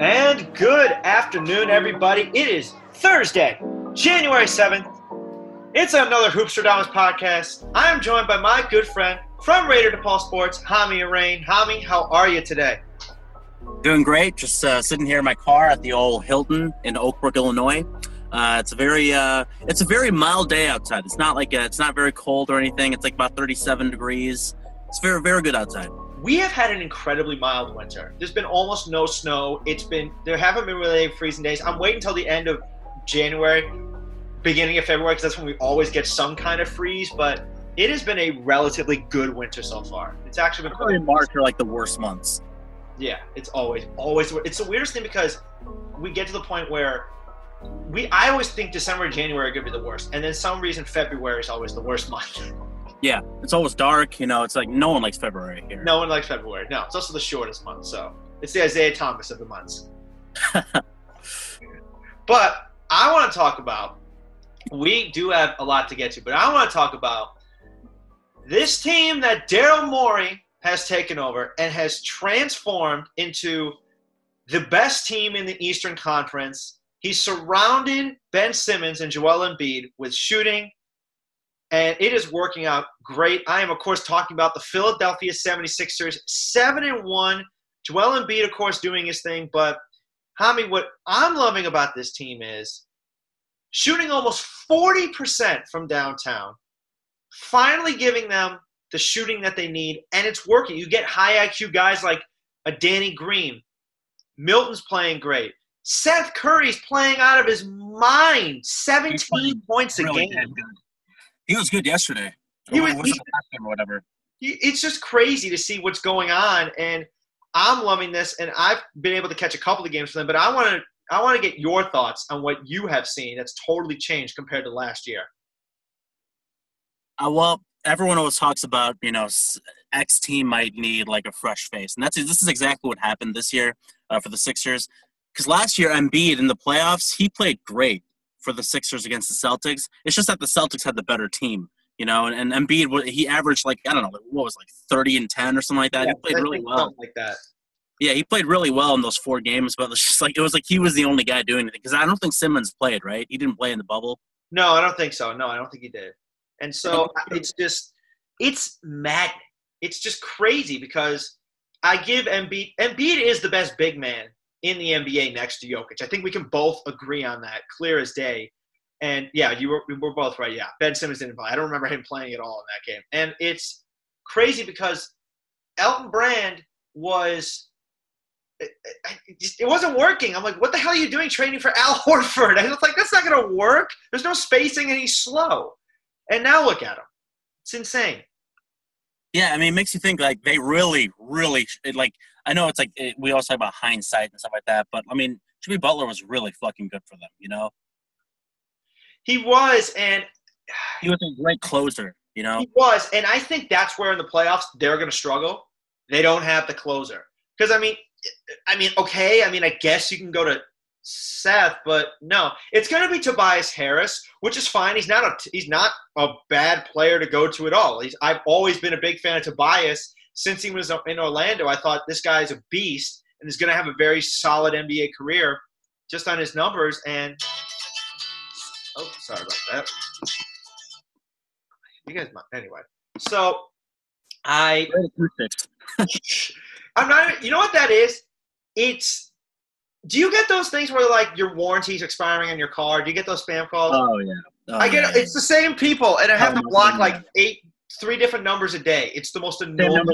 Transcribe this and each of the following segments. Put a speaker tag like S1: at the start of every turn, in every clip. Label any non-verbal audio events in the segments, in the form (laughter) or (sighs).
S1: And good afternoon, everybody. It is Thursday, January 7th. It's another Hoopster Hoopstradamus podcast. I am joined by my good friend from Raider DePaul Sports, Hami Arain. Hami, how are you today?
S2: Doing great. Just uh, sitting here in my car at the old Hilton in Oak Brook, Illinois. Uh, it's a very uh, it's a very mild day outside. It's not like a, it's not very cold or anything. It's like about 37 degrees. It's very very good outside
S1: we have had an incredibly mild winter. There's been almost no snow. It's been there haven't been really freezing days. I'm waiting until the end of January, beginning of February, because that's when we always get some kind of freeze. But it has been a relatively good winter so far. It's actually been
S2: February and March are like the worst months.
S1: Yeah, it's always always it's the weirdest thing because we get to the point where we I always think December and January are gonna be the worst, and then some reason February is always the worst (laughs) month.
S2: Yeah, it's always dark. You know, it's like no one likes February here.
S1: No one likes February. No, it's also the shortest month, so it's the Isaiah Thomas of the months. (laughs) but I want to talk about. We do have a lot to get to, but I want to talk about this team that Daryl Morey has taken over and has transformed into the best team in the Eastern Conference. He's surrounded Ben Simmons and Joel Embiid with shooting, and it is working out great. I am, of course, talking about the Philadelphia 76ers, 7 and 1. Joel Embiid, of course, doing his thing. But, Hami, what I'm loving about this team is shooting almost 40% from downtown, finally giving them the shooting that they need, and it's working. You get high IQ guys like a Danny Green. Milton's playing great. Seth Curry's playing out of his mind. 17 points a really game.
S2: He was good yesterday. He was, he, or whatever.
S1: He, it's just crazy to see what's going on, and I'm loving this. And I've been able to catch a couple of games for them, but I want to I want to get your thoughts on what you have seen that's totally changed compared to last year.
S2: Uh, well, everyone always talks about you know X team might need like a fresh face, and that's this is exactly what happened this year uh, for the Sixers. Because last year Embiid in the playoffs he played great, for the Sixers against the Celtics. It's just that the Celtics had the better team, you know. And, and Embiid, he averaged like I don't know, what was it, like thirty and ten or something like that. Yeah, he played really well.
S1: Like that.
S2: Yeah, he played really well in those four games, but it's just like it was like he was the only guy doing anything because I don't think Simmons played. Right? He didn't play in the bubble.
S1: No, I don't think so. No, I don't think he did. And so it's just it's mad. It's just crazy because I give Embiid. Embiid is the best big man in the NBA next to Jokic. I think we can both agree on that, clear as day. And yeah, you were, we were both right. Yeah, Ben Simmons didn't play. I don't remember him playing at all in that game. And it's crazy because Elton Brand was it, it, wasn't working. I'm like, what the hell are you doing training for Al (laughs) Horford? I was like, that's not going to work. There's no spacing and he's slow. And now look at him. It's insane.
S2: Yeah, I mean, it makes you think like they really, really like I know it's like it, we always talk about hindsight and stuff like that, but I mean, Jimmy Butler was really fucking good for them, you know.
S1: He was, and (sighs)
S2: he was a great closer, you know.
S1: He was, and I think that's where in the playoffs they're going to struggle. They don't have the closer because I mean, eh, I mean, okay, I mean, I guess you can go to Seth, but no, it's going to be Tobias Harris, which is fine. He's not a he's not a bad player to go to at all. He's, I've always been a big fan of Tobias since he was in Orlando, I thought this guy is a beast and is going to have a very solid NBA career just on his numbers. And oh, sorry about that. You guys, anyway. So I, (laughs) I'm not. You know what that is? It's. Do you get those things where like your warranty's expiring on your car? Do you get those spam calls?
S2: Oh yeah. Oh,
S1: I get. It's the same people, and I have oh, to block like eight three different numbers a day. It's the most annoying.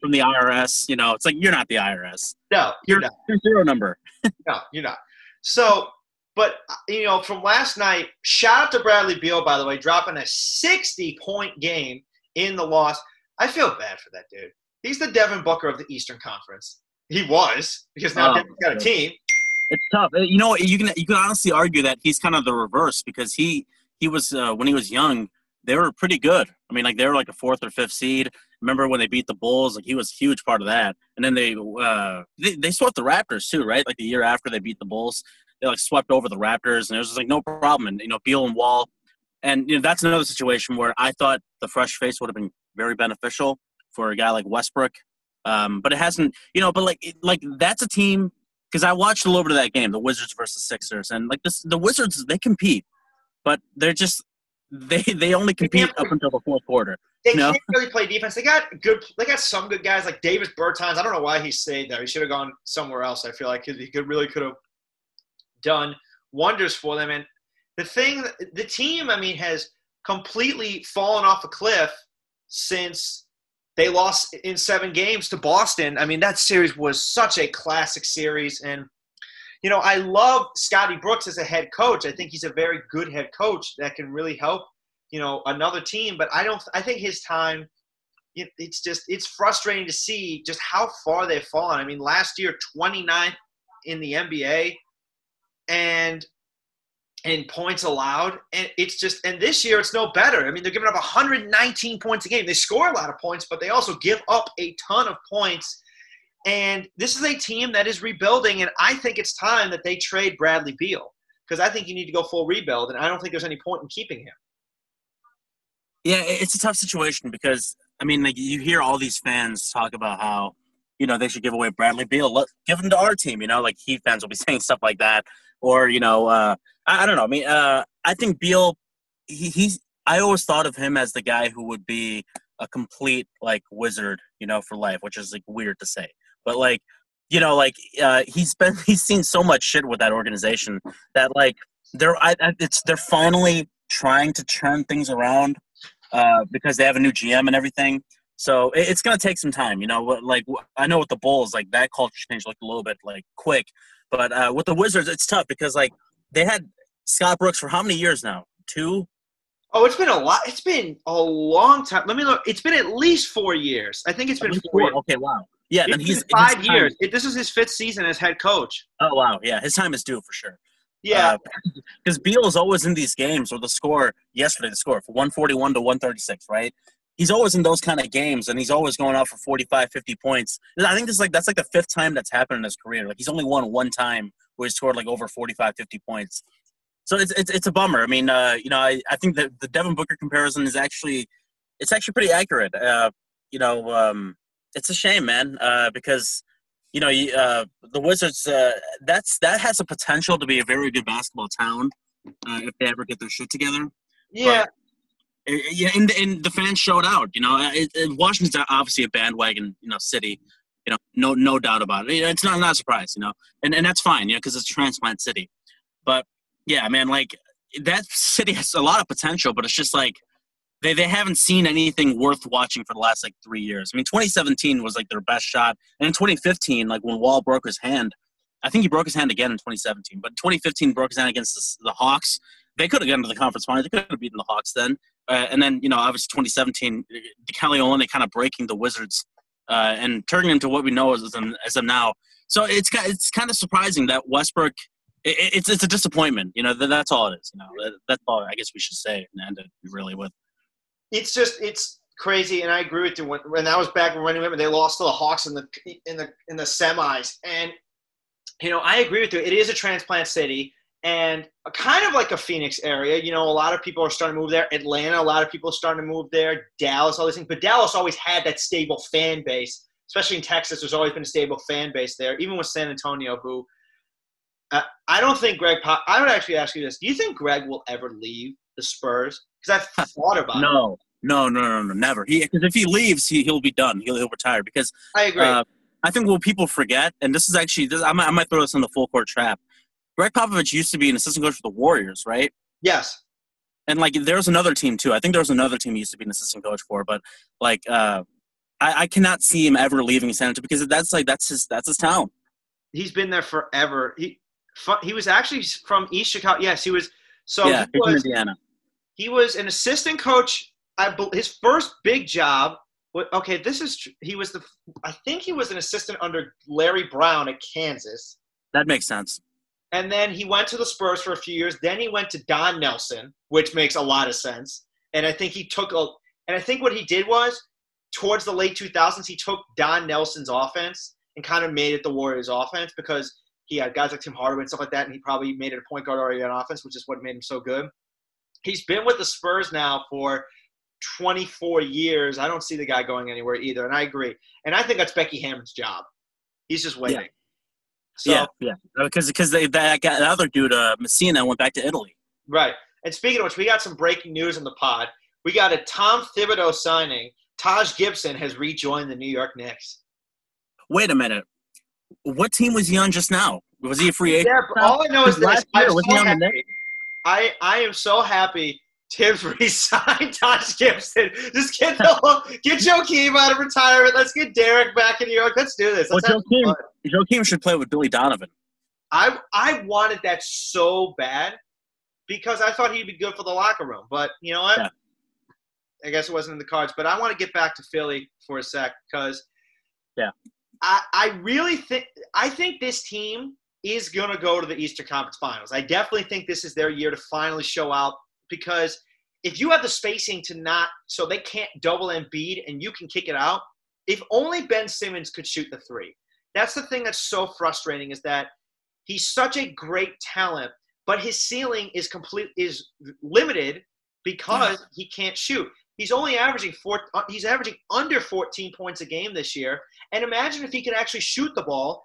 S2: From the IRS. You know, it's like you're not the IRS.
S1: No, you're,
S2: you're
S1: not.
S2: Your zero number. (laughs)
S1: no, you're not. So, but you know, from last night, shout out to Bradley Beal, by the way, dropping a 60 point game in the loss. I feel bad for that dude. He's the Devin Booker of the Eastern Conference. He was because now oh, Devin's got a team.
S2: It's tough. You know, you can you can honestly argue that he's kind of the reverse because he he was uh, when he was young they were pretty good. I mean, like they were like a fourth or fifth seed. Remember when they beat the Bulls? Like he was a huge part of that. And then they uh, they, they swept the Raptors too, right? Like the year after they beat the Bulls, they like swept over the Raptors, and it was just like no problem. And you know, Beal and Wall, and you know that's another situation where I thought the fresh face would have been very beneficial for a guy like Westbrook. Um, but it hasn't, you know. But like, like that's a team because I watched a little bit of that game, the Wizards versus Sixers, and like this, the Wizards they compete, but they're just they they only compete up until the fourth quarter.
S1: They
S2: you know?
S1: can't really play defense. They got good. They got some good guys like Davis Bertans. I don't know why he stayed there. He should have gone somewhere else. I feel like he could really could have done wonders for them. And the thing, the team, I mean, has completely fallen off a cliff since they lost in seven games to Boston. I mean, that series was such a classic series. And, you know, I love Scotty Brooks as a head coach. I think he's a very good head coach that can really help, you know, another team. But I don't, I think his time, it, it's just, it's frustrating to see just how far they've fallen. I mean, last year, 29th in the NBA. And in points allowed. And it's just, and this year it's no better. I mean, they're giving up 119 points a game. They score a lot of points, but they also give up a ton of points. And this is a team that is rebuilding, and I think it's time that they trade Bradley Beal because I think you need to go full rebuild, and I don't think there's any point in keeping him.
S2: Yeah, it's a tough situation because I mean, like you hear all these fans talk about how you know they should give away Bradley Beal, give him to our team. You know, like Heat fans will be (laughs) saying stuff like that, or you know, uh, I, I don't know. I mean, uh, I think Beal, he, he's. I always thought of him as the guy who would be a complete like wizard, you know, for life, which is like weird to say, but like, you know, like uh, he's been (laughs) he's seen so much shit with that organization that like they're I, it's they're finally trying to turn things around uh, because they have a new GM and everything. So it, it's gonna take some time, you know. Like I know with the Bulls, like that culture change looked a little bit like quick, but uh, with the Wizards, it's tough because like they had Scott Brooks for how many years now? Two.
S1: Oh, it's been a lot. It's been a long time. Let me look. It's been at least four years. I think it's been four. Years.
S2: Okay, wow. Yeah,
S1: it's
S2: then he's
S1: five years. It, this is his fifth season as head coach.
S2: Oh wow, yeah, his time is due for sure.
S1: Yeah,
S2: because uh, Beal is always in these games where the score yesterday, the score for 141 to 136, right? He's always in those kind of games, and he's always going out for 45, 50 points. I think this like that's like the fifth time that's happened in his career. Like he's only won one time where he scored like over 45, 50 points. So it's it's, it's a bummer. I mean, uh, you know, I, I think that the Devin Booker comparison is actually it's actually pretty accurate. Uh, you know, um, it's a shame, man, uh, because you know uh, the Wizards. Uh, that's that has a potential to be a very good basketball town uh, if they ever get their shit together.
S1: Yeah.
S2: Yeah, and, and the fans showed out. You know, it, it, Washington's obviously a bandwagon, you know, city. You know, no no doubt about it. It's not not a surprise. You know, and and that's fine. You know, because it's a transplant city. But yeah, man, like that city has a lot of potential, but it's just like they, they haven't seen anything worth watching for the last like three years. I mean, 2017 was like their best shot, and in 2015, like when Wall broke his hand, I think he broke his hand again in 2017, but 2015 broke his hand against the, the Hawks. They could have gotten to the conference final. They could have beaten the Hawks then. Uh, and then, you know, obviously 2017, Kelly Olynyk kind of breaking the Wizards uh, and turning into what we know as them, as them now. So it's it's kind of surprising that Westbrook – it, it's it's a disappointment. You know, that, that's all it is. You know, that, that's all I guess we should say and end it really with.
S1: It's just it's crazy, and I agree with you. When, when that was back when they lost to the Hawks in the in the in the semis, and you know, I agree with you. It is a transplant city and kind of like a Phoenix area. You know, a lot of people are starting to move there. Atlanta, a lot of people are starting to move there. Dallas, all these things. But Dallas always had that stable fan base, especially in Texas. There's always been a stable fan base there, even with San Antonio, who uh, I don't think Gregg. Pop, I would actually ask you this: Do you think Gregg will ever leave the Spurs? Because I've thought about
S2: no,
S1: it.
S2: No, no, no, no, never. Because if he leaves, he he'll be done. He'll he'll retire. Because
S1: I agree. Uh,
S2: I think what people forget, and this is actually, this, I, might, I might throw this in the full court trap. Gregg Popovich used to be an assistant coach for the Warriors, right?
S1: Yes.
S2: And like, there's another team too. I think there was another team he used to be an assistant coach for, but like, uh, I, I cannot see him ever leaving San Antonio because that's like that's his that's his town.
S1: He's been there forever. He he was actually from East Chicago. Yes, he was. So
S2: yeah,
S1: he was,
S2: Indiana.
S1: He was an assistant coach. I, his first big job. Okay, this is he was the. I think he was an assistant under Larry Brown at Kansas.
S2: That makes sense.
S1: And then he went to the Spurs for a few years. Then he went to Don Nelson, which makes a lot of sense. And I think he took a. And I think what he did was, towards the late 2000s, he took Don Nelson's offense and kind of made it the Warriors' offense because he had guys like Tim Hardaway and stuff like that, and he probably made it a point guard already on offense, which is what made him so good. He's been with the Spurs now for 24 years. I don't see the guy going anywhere either, and I agree. And I think that's Becky Hammon's job. He's just waiting.
S2: Yeah.
S1: So,
S2: yeah, yeah, because because they that guy, the other dude, uh, Messina, went back to Italy.
S1: Right. And speaking of which, we got some breaking news in the pod. We got a Tom Thibodeau signing. Taj Gibson has rejoined the New York Knicks.
S2: Wait a minute, what team was he on just now? Was he a free agent?
S1: Yeah, but all I know is this.
S2: Last year, was he on the. Knicks?
S1: I, I am so happy Thibs (laughs) re-signed Taj Gibson. Just get the, get Joakim out of retirement. Let's get Derek back in New York. Let's do this.
S2: Well,
S1: Let's some
S2: Joakim. Joakim should play with Billy Donovan.
S1: I I wanted that so bad because I thought he'd be good for the locker room. But you know what?
S2: Yeah.
S1: I guess it wasn't in the cards. But I want to get back to Philly for a sec because
S2: Yeah.
S1: I I really think I think this team is going to go to the Eastern Conference Finals. I definitely think this is their year to finally show out because if you have the spacing to not so they can't double Embiid and you can kick it out. If only Ben Simmons could shoot the three. That's the thing that's so frustrating is that he's such a great talent, but his ceiling is complete is limited because he can't shoot. He's only averaging four. uh, He's averaging under 14 points a game this year. And imagine if he could actually shoot the ball.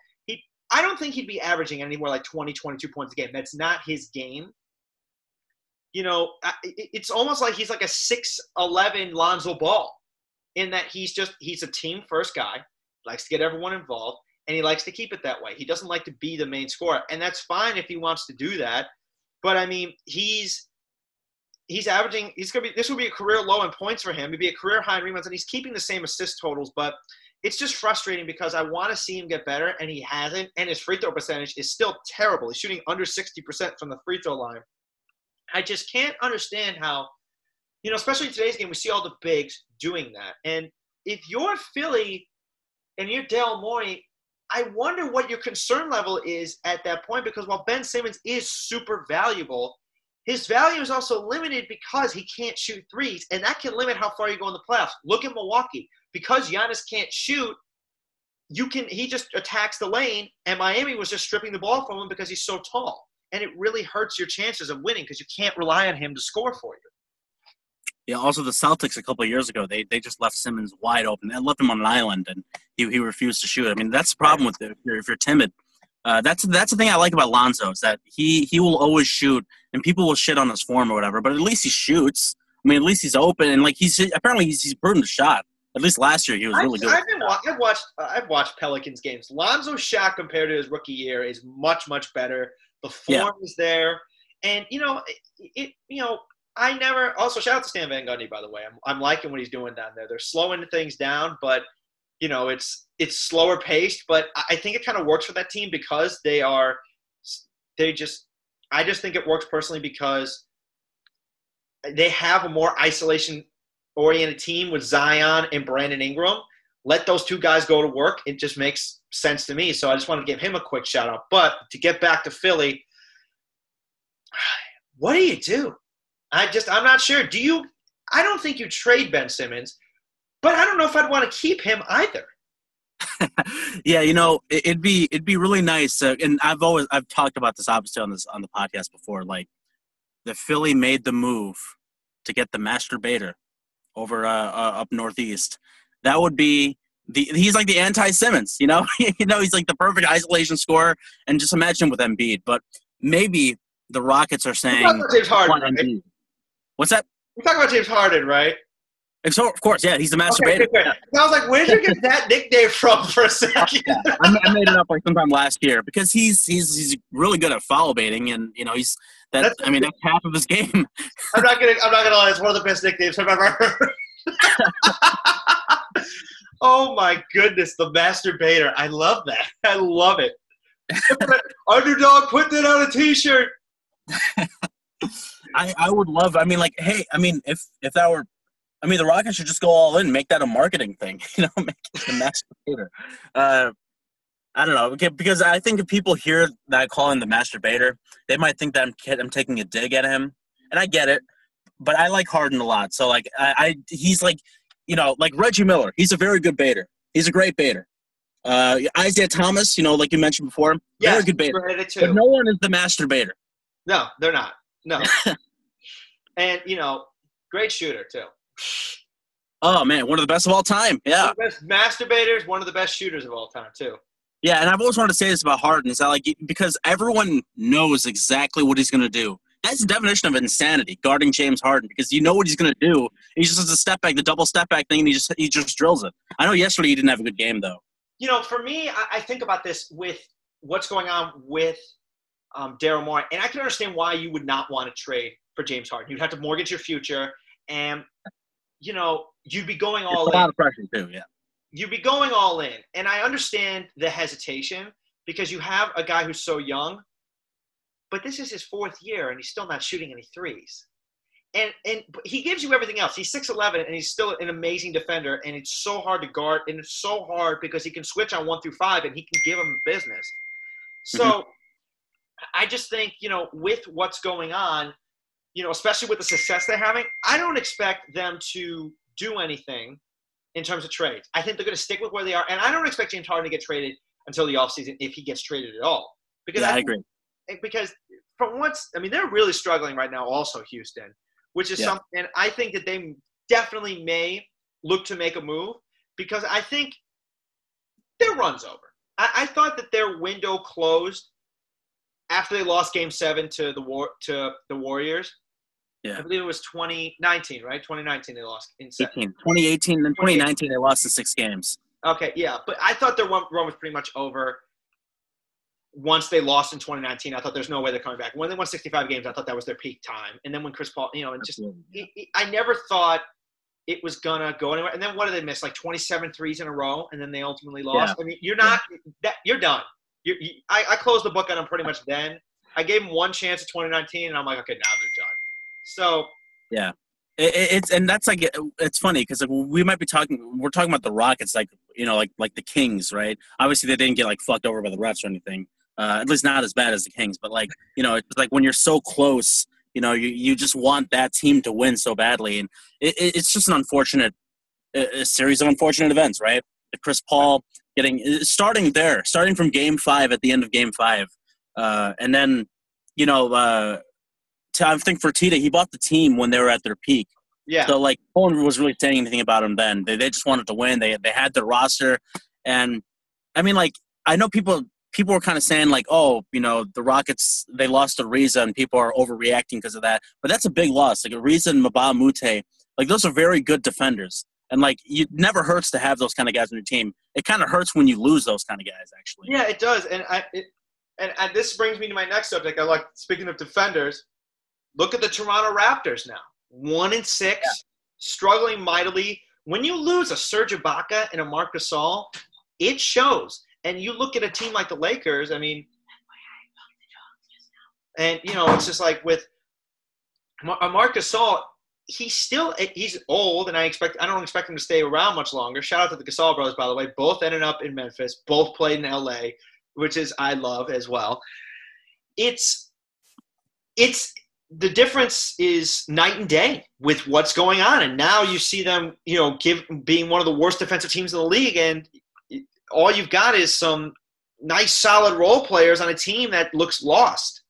S1: I don't think he'd be averaging anywhere like 20, 22 points a game. That's not his game. You know, it's almost like he's like a 6'11 Lonzo Ball in that he's just he's a team first guy, likes to get everyone involved, and he likes to keep it that way. He doesn't like to be the main scorer, and that's fine if he wants to do that. But I mean, he's he's averaging. He's gonna be. This will be a career low in points for him. It'd be a career high in rebounds, and he's keeping the same assist totals. But it's just frustrating because I want to see him get better, and he hasn't. And his free throw percentage is still terrible. He's shooting under sixty percent from the free throw line. I just can't understand how, you know, especially in today's game, we see all the bigs doing that. And if you're Philly and you're Dale Morey, I wonder what your concern level is at that point because while Ben Simmons is super valuable, his value is also limited because he can't shoot threes, and that can limit how far you go in the playoffs. Look at Milwaukee. Because Giannis can't shoot, you can he just attacks the lane, and Miami was just stripping the ball from him because he's so tall. And it really hurts your chances of winning because you can't rely on him to score for you.
S2: Yeah. Also, the Celtics a couple years ago, they they just left Simmons wide open and left him on an island, and he, he refused to shoot. I mean, that's the problem with it. If you're, if you're timid, uh, that's that's the thing I like about Lonzo is that he he will always shoot, and people will shit on his form or whatever, but at least he shoots. I mean, at least he's open, and like he's apparently he's he's proven the shot. At least last year he was really
S1: I've,
S2: good.
S1: I've, been, wa- I've watched uh, I've watched Pelicans games. Lonzo's shot compared to his rookie year is much much better. The form
S2: Yeah.
S1: is there, and you know it, it. You know I never. Also shout out to Stan Van Gundy by the way. I'm I'm liking what he's doing down there. They're slowing things down, but you know it's it's slower paced. But I I think it kind of works for that team because they are they just. I just think it works personally because they have a more isolation oriented team with Zion and Brandon Ingram. Let those two guys go to work. It just makes sense to me. So I just want to give him a quick shout out. But to get back to Philly, (sighs) what do you do? I just I'm not sure. Do you I don't think you trade Ben Simmons, but I don't know if I'd want to keep him either. (laughs)
S2: yeah, you know, it, it'd be it'd be really nice. Uh, and I've always I've talked about this obviously on this on the podcast before. Like, the Philly made the move to get the masturbator over uh, uh, up northeast. That would be the he's like the anti Simmons. You know, (laughs) you know he's like the perfect isolation scorer. And just imagine with Embiid. But maybe the Rockets are saying,
S1: James Harden, right?
S2: "What's that?"
S1: We're talking about James Harden, right?
S2: And So of course, yeah, he's the
S1: Okay,
S2: masturbator.
S1: And I was like, where did you get that nickname from (laughs) for a second?
S2: I, (laughs) I made it up like sometime last year because he's he's he's really good at foul baiting, and you know he's that.
S1: That's-
S2: I mean, that's half of his game. (laughs)
S1: I'm not gonna. I'm not gonna lie. It's one of the best nicknames I've ever heard. (laughs) oh my goodness, the masturbator! I love that. (laughs) I love it. Underdog, put that on a T-shirt.
S2: I I would love. I mean, like, hey, I mean, if if that were, I mean, the Rockets should just go all in, and make that a marketing thing. You know, make it the masturbator. Uh, I don't know because I think if people hear that I call him the masturbator, they might think that I'm I'm taking a dig at him, and I get it. But I like Harden a lot, so like I, I he's like, you know, like Reggie Miller. He's a very good baiter. He's a great baiter. Uh, Isaiah Thomas, you know, like you mentioned before,
S1: Yeah,
S2: very good baiter. But no one is the masturbator.
S1: No, they're not. No. (laughs) and you know, great shooter too.
S2: Oh man, one of the best of all time. Yeah.
S1: One of the best masturbators, one of the best shooters of all time too.
S2: Yeah, and I've always wanted to say this about Harden is that like because everyone knows exactly what he's going to do. That's the definition of insanity, guarding James Harden, because you know what he's going to do. He just does a step back, the double step back thing, and he just he just drills it. I know yesterday he didn't have a good game though.
S1: You know, for me, I, I think about this with what's going on with um, Daryl Morey, and I can understand why you would not want to trade for James Harden. You'd have to mortgage your future, and you know you'd be going all
S2: it's. A lot of pressure too. Yeah.
S1: You'd be going all in, and I understand the hesitation because you have a guy who's so young, but this is his fourth year, and he's still not shooting any threes. And and he gives you everything else. He's six eleven, and he's still an amazing defender. And it's so hard to guard, and it's so hard because he can switch on one through five, and he can give him business. So. Mm-hmm. I just think, you know, with what's going on, you know, especially with the success they're having, I don't expect them to do anything in terms of trades. I think they're going to stick with where they are. And I don't expect James Harden to get traded until the offseason if he gets traded at all.
S2: Because yeah, I, I agree.
S1: Because from what's, I mean, they're really struggling right now, also, Houston, which is yeah. something, and I think that they definitely may look to make a move because I think their run's over. I, I thought that their window closed after they lost Game Seven to the war to the Warriors.
S2: Yeah. I
S1: believe it was 2019, right? 2019 they lost in
S2: 18. 2018 and 2019 they lost in six games.
S1: Okay, yeah, but I thought their run was pretty much over. Once they lost in 2019, I thought there's no way they're coming back. When they won 65 games, I thought that was their peak time. And then when Chris Paul, you know, and just it, it, I never thought it was gonna go anywhere. And then what did they miss? Like 27 threes in a row, and then they ultimately lost. Yeah. I mean, you're not that you're done you, you, I, I closed the book on them pretty much then. I gave them one chance at 2019, and I'm like, okay, now they're done. So
S2: yeah, it, it's and that's like it's funny because like, we might be talking, we're talking about the Rockets, like you know, like like the Kings, right? Obviously, they didn't get like fucked over by the refs or anything. Uh, at least not as bad as the Kings, but like you know, it's like when you're so close, you know, you, you just want that team to win so badly, and it, it's just an unfortunate a, series of unfortunate events, right? Chris Paul getting starting there, starting from Game Five at the end of Game Five, uh, and then you know, uh, I think for Fertitta he bought the team when they were at their peak.
S1: Yeah.
S2: So like, no one was really saying anything about him then. They they just wanted to win. They they had the roster, and I mean, like, I know people people were kind of saying like, oh, you know, the Rockets they lost to Ariza and people are overreacting because of that. But that's a big loss. Like Ariza and Mbah a Moute, like those are very good defenders. And like, it never hurts to have those kind of guys on your team. It kind of hurts when you lose those kind of guys, actually.
S1: Yeah, it does. And I, it, and, and this brings me to my next subject. I like speaking of defenders. Look at the Toronto Raptors now, one in six, yeah. struggling mightily. When you lose a Serge Ibaka and a Marc Gasol, it shows. And you look at a team like the Lakers. I mean, and you know, it's just like with uh, Marc Gasol he's still eh, he's old, and I expect I don't expect him to stay around much longer. Shout out to the Gasol brothers, by the way. Both ended up in Memphis. Both played in LA, which is I love as well. It's it's the difference is night and day with what's going on, and now you see them, you know, give being one of the worst defensive teams in the league, and all you've got is some nice, solid role players on a team that looks lost.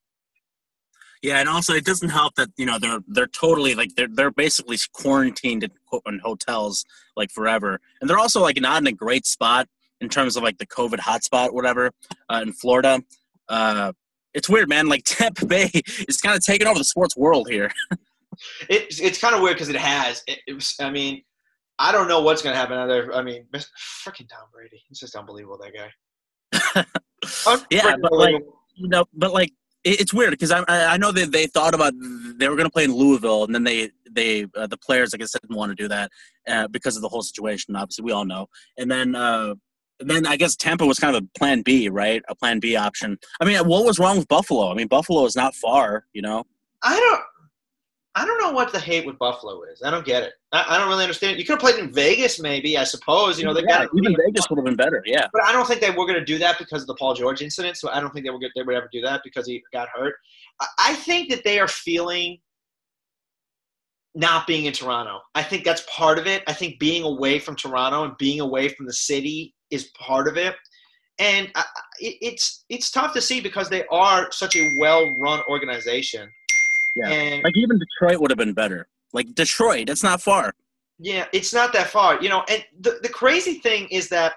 S2: Yeah, and also it doesn't help that you know they're they're totally like they're they're basically quarantined in, hotels like forever, and they're also like not in a great spot in terms of like the COVID hotspot, whatever, uh, in Florida. Uh, it's weird, man. Like (laughs) Tampa Bay is kind of taking over the sports world here. (laughs)
S1: it's it's kind of weird because it has. It, it, was. I mean, I don't know what's gonna happen out there. I mean, freaking Tom Brady. It's just unbelievable that
S2: guy. (laughs) yeah, but like you know, but like it's weird because I I know that they thought about they were going to play in Louisville and then they they uh, the players like I said didn't want to do that uh, because of the whole situation. Obviously, we all know. And then uh, then I guess Tampa was kind of a plan B, right? A plan B option. I mean, what was wrong with Buffalo? I mean, Buffalo is not far, you know.
S1: I don't. I don't know what the hate with Buffalo is. I don't get it. I, I don't really understand. You could have played in Vegas, maybe. I suppose. You know, they
S2: yeah, got even Vegas would have been better. Yeah,
S1: but I don't think they were going to do that because of the Paul George incident. So I don't think they would they would ever do that because he got hurt. I, I think that they are feeling not being in Toronto. I think that's part of it. I think being away from Toronto and being away from the city is part of it. And I, it, it's it's tough to see because they are such a well-run organization
S2: yeah. And, like even Detroit would have been better. Like Detroit, it's not far.
S1: Yeah, it's not that far, you know. And the the crazy thing is that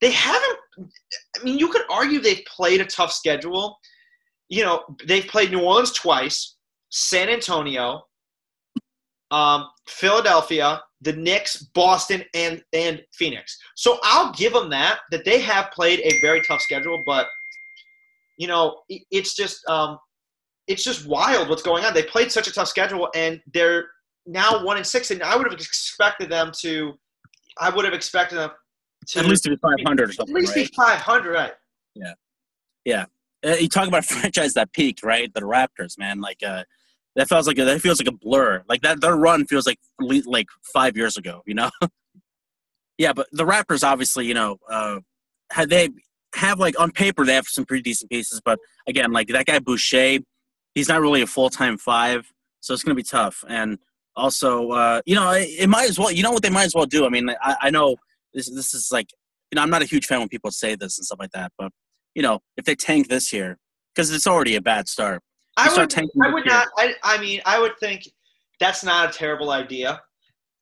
S1: they haven't. I mean, you could argue they've played a tough schedule. You know, they've played New Orleans twice, San Antonio, um, Philadelphia, the Knicks, Boston, and and Phoenix. So I'll give them that that they have played a very tough schedule, but you know, it's just um, it's just wild what's going on. They played such a tough schedule, and they're now one and six, and I would have expected them to. I would have expected them to
S2: at least to be 500 or something.
S1: At least
S2: right?
S1: be 500, right?
S2: Yeah, yeah. Uh, you talk about (laughs) a franchise that peaked, right? The Raptors, man. Like uh, that feels like a, that feels like a blur. Like that their run feels like like five years ago. You know. (laughs) yeah, but the Raptors obviously, you know, uh, had they have like on paper they have some pretty decent pieces, but again, like that guy Boucher, he's not really a full time five, so it's gonna be tough. And also, uh, you know, it, it, might as well. You know what they might as well do. I mean, I, I know this this is like, you know, I'm not a huge fan when people say this and stuff like that, but you know, if they tank this year, because it's already a bad start.
S1: I would, I would not. I, I mean, I would think that's not a terrible idea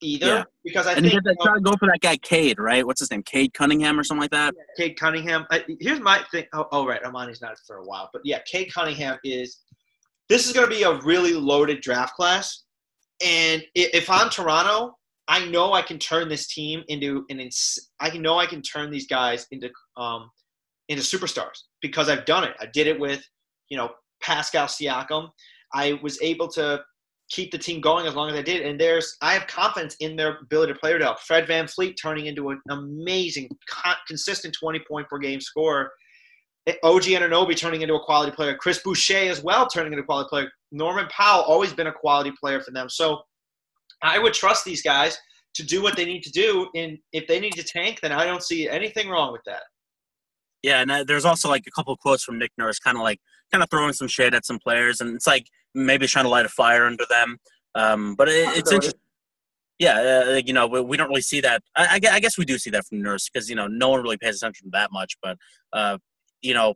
S1: either yeah. because I
S2: and
S1: think
S2: you know, go for that guy Cade, right? What's his name? Cade Cunningham or something like that.
S1: Cade Cunningham. I, here's my thing. Oh, oh, right, Amani's not for a while, but yeah, Cade Cunningham is. This is going to be a really loaded draft class, and if I'm Toronto, I know I can turn this team into an. Ins- I know I can turn these guys into um into superstars because I've done it. I did it with you know Pascal Siakam. I was able to keep the team going as long as I did. And there's, I have confidence in their ability to play it out. Fred VanVleet turning into an amazing, consistent 20 point per game scorer. Eh, OG Anunoby turning into a quality player. Chris Boucher as well turning into a quality player. Norman Powell always been a quality player for them. So I would trust these guys to do what they need to do. And if they need to tank, then I don't see anything wrong with that.
S2: Yeah, and uh, there's also like a couple of quotes from Nick Nurse, kind of like kind of throwing some shade at some players, and it's like maybe trying to light a fire under them. Um, but it, it's interesting. Yeah, uh, you know, we, we, don't really see that. I, I, guess we do see that from Nurse because you know no one really pays attention to that much. But uh, you know,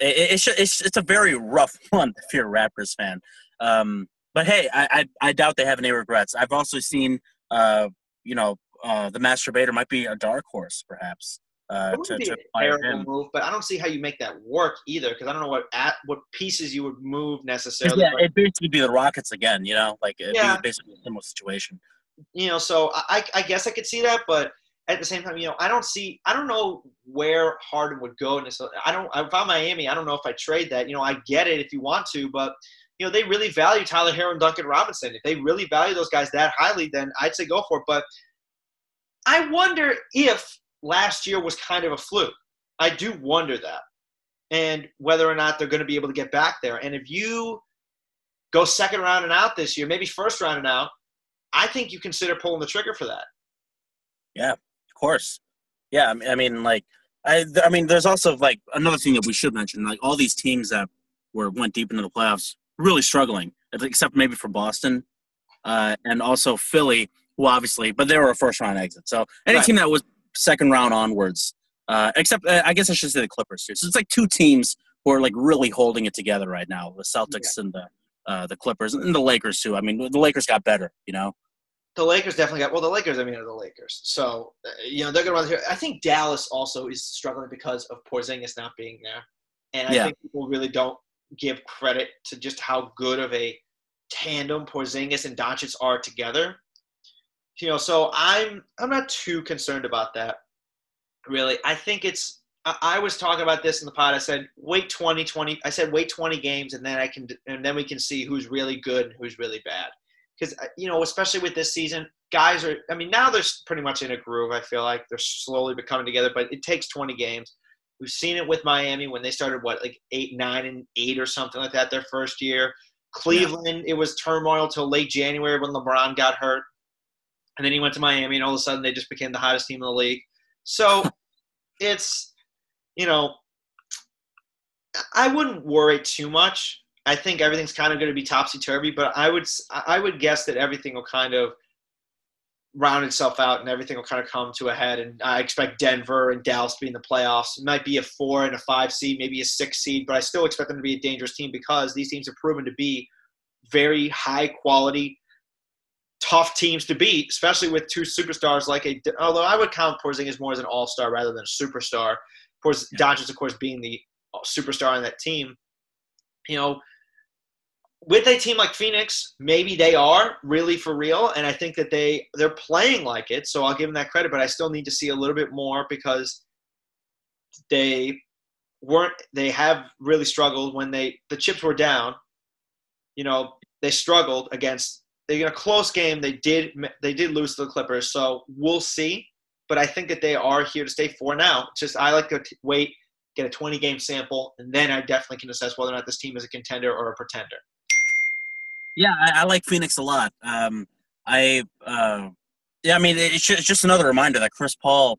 S2: it, it's, it's it's a very rough (laughs) one if you're a Raptors fan. Um, but hey, I, I, I doubt they have any regrets. I've also seen, uh, you know, uh, the masturbator might be a dark horse, perhaps. Uh, to,
S1: to terrible move, but I don't see how you make that work either because I don't know what at what pieces you would move necessarily.
S2: Yeah,
S1: but,
S2: it basically be the Rockets again, you know, like it'd yeah. be basically a similar situation.
S1: You know, so I I guess I could see that, but at the same time, you know, I don't see I don't know where Harden would go. And so I don't if I'm Miami, I don't know if I trade that. You know, I get it if you want to, but you know they really value Tyler Herro and Duncan Robinson. If they really value those guys that highly, then I'd say go for it. But I wonder if last year was kind of a fluke. I do wonder that. And whether or not they're going to be able to get back there. And if you go second round and out this year, maybe first round and out, I think you consider pulling the trigger for that.
S2: Yeah, of course. Yeah, I mean, like, I, I mean, there's also like another thing that we should mention. Like, all these teams that were went deep into the playoffs really struggling, except maybe for Boston, uh, and also Philly, who obviously, but they were a first round exit. So any right. team that was second round onwards. Uh, except uh, I guess I should say the Clippers too. So it's like two teams who are like really holding it together right now: the Celtics yeah. and the uh, the Clippers and the Lakers too. I mean, the Lakers got better, you know.
S1: The Lakers definitely got well. The Lakers, I mean, are the Lakers. So uh, you know they're going to run here. I think Dallas also is struggling because of Porzingis not being there, and I yeah. think people really don't give credit to just how good of a tandem Porzingis and Doncic are together you know, so I'm I'm not too concerned about that. Really, I think it's. I, I was talking about this in the pod. I said wait 20, 20. I said wait 20 games, and then I can, and then we can see who's really good and who's really bad. Because uh, you know, especially with this season, guys are. I mean, now they're pretty much in a groove. I feel like they're slowly becoming together, but it takes 20 games. We've seen it with Miami when they started what like eight, nine, and eight or something like that their first year. Cleveland, yeah. it was turmoil till late January when LeBron got hurt and then he went to Miami, and all of a sudden they just became the hottest team in the league. So (laughs) it's, you know, I wouldn't worry too much. I think everything's kind of going to be topsy turvy, but I would I would guess that everything will kind of round itself out and everything will kind of come to a head. And I expect Denver and Dallas to be in the playoffs. It might be a four and a five seed, maybe a six seed, but I still expect them to be a dangerous team because these teams have proven to be very high quality tough teams to beat, especially with two superstars like a. Although I would count Porzingis more as an all star rather than a superstar. Porz, yeah. Doncic, of course, being the superstar on that team. You know, with a team like Phoenix, maybe they are really for real, and I think that they they're playing like it. So I'll give them that credit, but I still need to see a little bit more because they weren't. They have really struggled when they the chips were down. You know, they struggled against. They in a close game. They did. They did lose to the Clippers. So we'll see. But I think that they are here to stay for now. Just I like to wait, get a 20 game sample, and then I definitely can assess whether or not this team is a contender or a pretender.
S2: Yeah, I, I like Phoenix a lot. Um, I uh, yeah, I mean it's just, it's just another reminder that Chris Paul,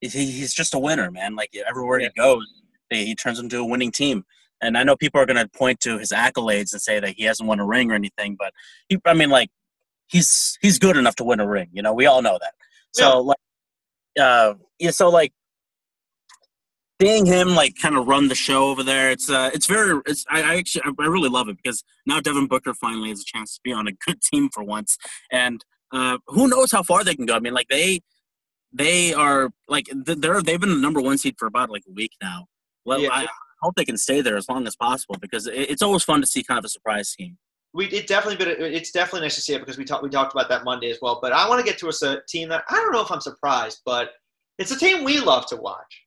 S2: he, he's just a winner, man. Like everywhere yeah. he goes, he turns into a winning team. And I know people are going to point to his accolades and say that he hasn't won a ring or anything, but he, I mean, like he's he's good enough to win a ring. You know, we all know that. So yeah. like, uh, yeah. So like, seeing him like kind of run the show over there, it's uh, it's very, it's I, I actually I really love it because now Devin Booker finally has a chance to be on a good team for once, and uh, who knows how far they can go. I mean, like they they are like they're they've been the number one seed for about like a week now. Well, yeah. I hope they can stay there as long as possible because it's always fun to see kind of a surprise team.
S1: We it definitely, but it's definitely nice to see it because we talked we talked about that Monday as well. But I want to get to a, a team that I don't know if I'm surprised, but it's a team we love to watch.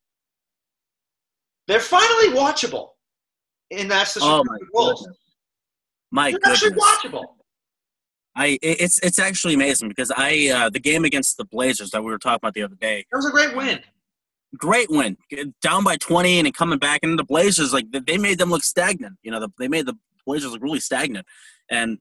S1: They're finally watchable, and that's the
S2: oh my Wolves. Goodness. My
S1: They're
S2: goodness.
S1: actually watchable.
S2: I it's it's actually amazing because I uh, the game against the Blazers that we were talking about the other day.
S1: That was a great win.
S2: Great win, down by twenty and coming back, and the Blazers like they made them look stagnant. You know, they made the Blazers look really stagnant, and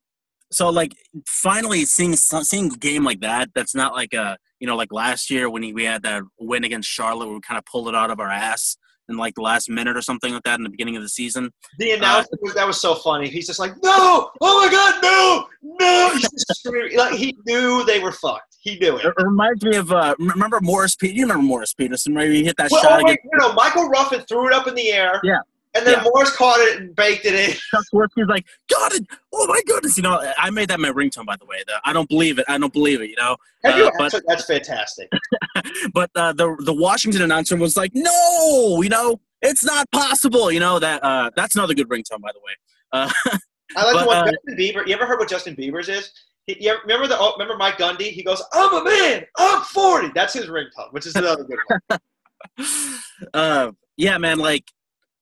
S2: so like finally seeing seeing a game like that. That's not like a you know like last year when we had that win against Charlotte, we kind of pulled it out of our ass in like the last minute or something like that in the beginning of the season.
S1: The announcement uh, that was so funny. He's just like, "No! Oh my God, no, no!" He's like he knew they were fucked. He knew it. It
S2: reminds me of uh, remember Morris P. You remember Morris Peterson? Maybe he hit that well, shot.
S1: Oh, wait, you know, Michael Ruffin threw it up in the air.
S2: Yeah.
S1: And then yeah. Morris caught it and baked it in.
S2: Chuck Swirsky's like, got it! Oh my goodness! You know, I made that my ringtone, by the way. The, I don't believe it. I don't believe it. You know.
S1: Have uh, you but, that's fantastic. (laughs)
S2: but uh, the the Washington announcer was like, no, you know, it's not possible. You know that uh, that's another good ringtone, by the way. Uh, (laughs)
S1: I like but, the one uh, Justin Bieber. You ever heard what Justin Bieber's is? He, you remember the oh, remember Mike Gundy? He goes, "I'm a man. I'm 40." That's his ringtone, which is another good one.
S2: uh, (laughs) yeah, man. Like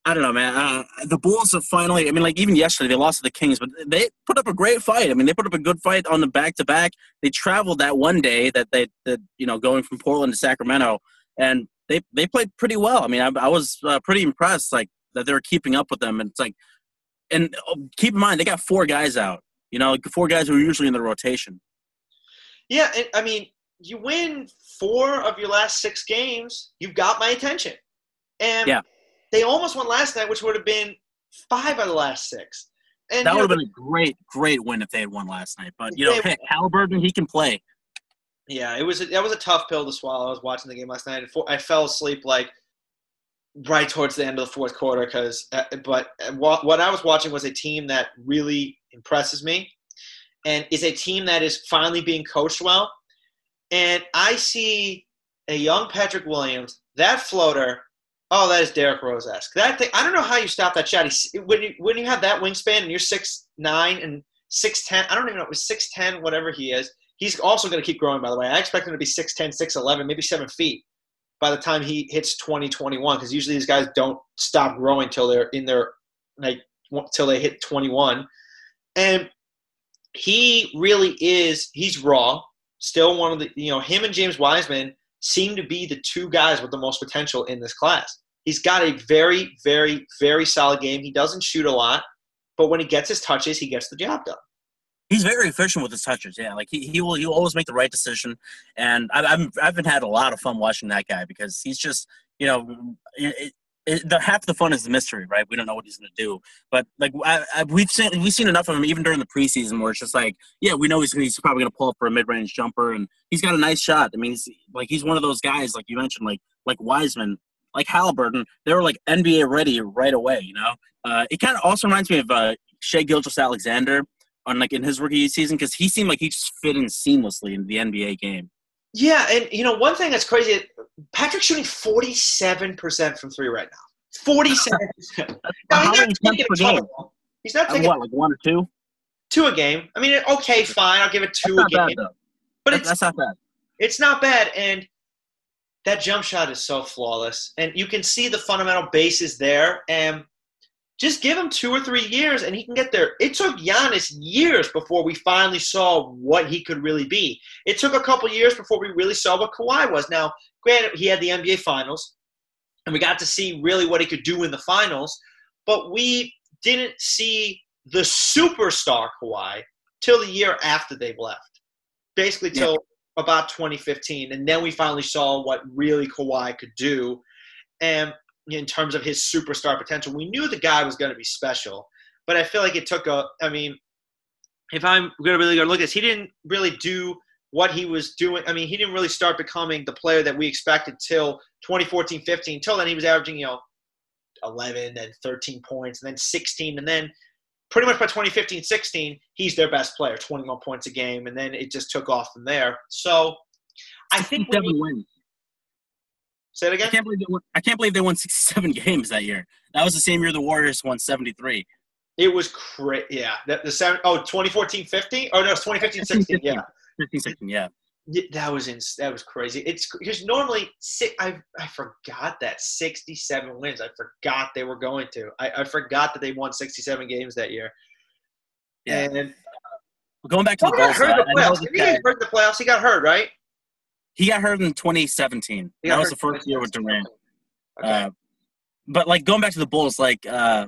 S2: I don't know, man. Uh, the Bulls have finally. I mean, like even yesterday they lost to the Kings, but they put up a great fight. I mean, they put up a good fight on the back to back. They traveled that one day that they, that you know, going from Portland to Sacramento, and they they played pretty well. I mean, I, I was uh, pretty impressed, like that they were keeping up with them. And it's like, and oh, keep in mind they got four guys out. You know, four guys who are usually in the rotation.
S1: Yeah, I mean, you win four of your last six games, you've got my attention. And yeah they almost won last night, which would have been five of the last six. And
S2: that would have been a great, great win if they had won last night. But you know, hey, Halliburton, he can play.
S1: Yeah, it was a, that was a tough pill to swallow. I was watching the game last night. I fell asleep like right towards the end of the fourth quarter because. Uh, but what I was watching was a team that really impresses me, and is a team that is finally being coached well. And I see a young Patrick Williams, that floater Oh, that is Derrick Rose esque. That thing, I don't know how you stop that shot. He, when you when you have that wingspan and you're six nine and six ten, I don't even know it was six ten, whatever he is. He's also going to keep growing. By the way, I expect him to be 6'10", 6'11", maybe seven feet by the time he hits 2021. Because usually these guys don't stop growing till they're in their like till they hit 21. And he really is. He's raw. Still one of the you know him and James Wiseman seem to be the two guys with the most potential in this class. He's got a very, very, very solid game. He doesn't shoot a lot, but when he gets his touches, he gets the job done.
S2: He's very efficient with his touches. Yeah, like he, he will he will always make the right decision, and I've I've, I've been had a lot of fun watching that guy because he's just you know it, the half the fun is the mystery, right? We don't know what he's going to do, but like I, I, we've seen we've seen enough of him even during the preseason where it's just like, yeah, we know he's he's probably going to pull up for a mid range jumper, and he's got a nice shot. I mean, he's like he's one of those guys like you mentioned, like like Wiseman, like Halliburton. They were like NBA ready right away. You know, uh, it kind of also reminds me of uh, Shai Gilgeous-Alexander, on like in his rookie season because he seemed like he just fit in seamlessly in the NBA game.
S1: Yeah, and you know one thing that's crazy, Patrick's shooting forty seven percent from three right now. Forty seven percent. (laughs)
S2: How many attempts per game?
S1: He's not taking
S2: what, like one or two?
S1: two a game. I mean, okay, fine, I'll give it two
S2: That's
S1: a
S2: not
S1: game,
S2: bad though.
S1: but
S2: That-
S1: it's
S2: that's not bad.
S1: it's not bad. And that jump shot is so flawless, and you can see the fundamental basis there. And just give him two or three years, and he can get there. It took Giannis years before we finally saw what he could really be. It took a couple years before we really saw what Kawhi was. Now, granted, he had the NBA Finals, and we got to see really what he could do in the finals, but we didn't see the superstar Kawhi till the year after they've left. Basically, till about 2015, and then we finally saw what really Kawhi could do. And in terms of his superstar potential, we knew the guy was going to be special, but I feel like it took a. I mean, if I'm going to really go look at this, he didn't really do what he was doing. I mean, he didn't really start becoming the player that we expected till 2014 15. Till then, he was averaging, you know, 11, then 13 points, and then 16, and then pretty much by 2015 16, he's their best player, 21 points a game, and then it just took off from there. So I think that we
S2: Seven
S1: need,
S2: wins.
S1: Say it
S2: I
S1: again.
S2: can't believe they won, I can't believe they won 67 (laughs) games that year. That was the same year the Warriors won 73.
S1: It was crazy. Yeah. The, the seven, oh, 2014 15? Oh, no, it's 2015 16. Yeah.
S2: 15, 16, yeah.
S1: That was ins- that was crazy. It's because normally si I I forgot that sixty seven wins. I forgot they were going to. I, I forgot that they won sixty seven games that year.
S2: Yeah.
S1: And
S2: Going back to the
S1: got hurt in
S2: I,
S1: the
S2: I
S1: playoffs. he get hurt in the playoffs? He got hurt, right?
S2: He got hurt in 2017.
S1: He
S2: That was the first year with Durant.
S1: Okay.
S2: Uh, but like going back to the Bulls, like uh,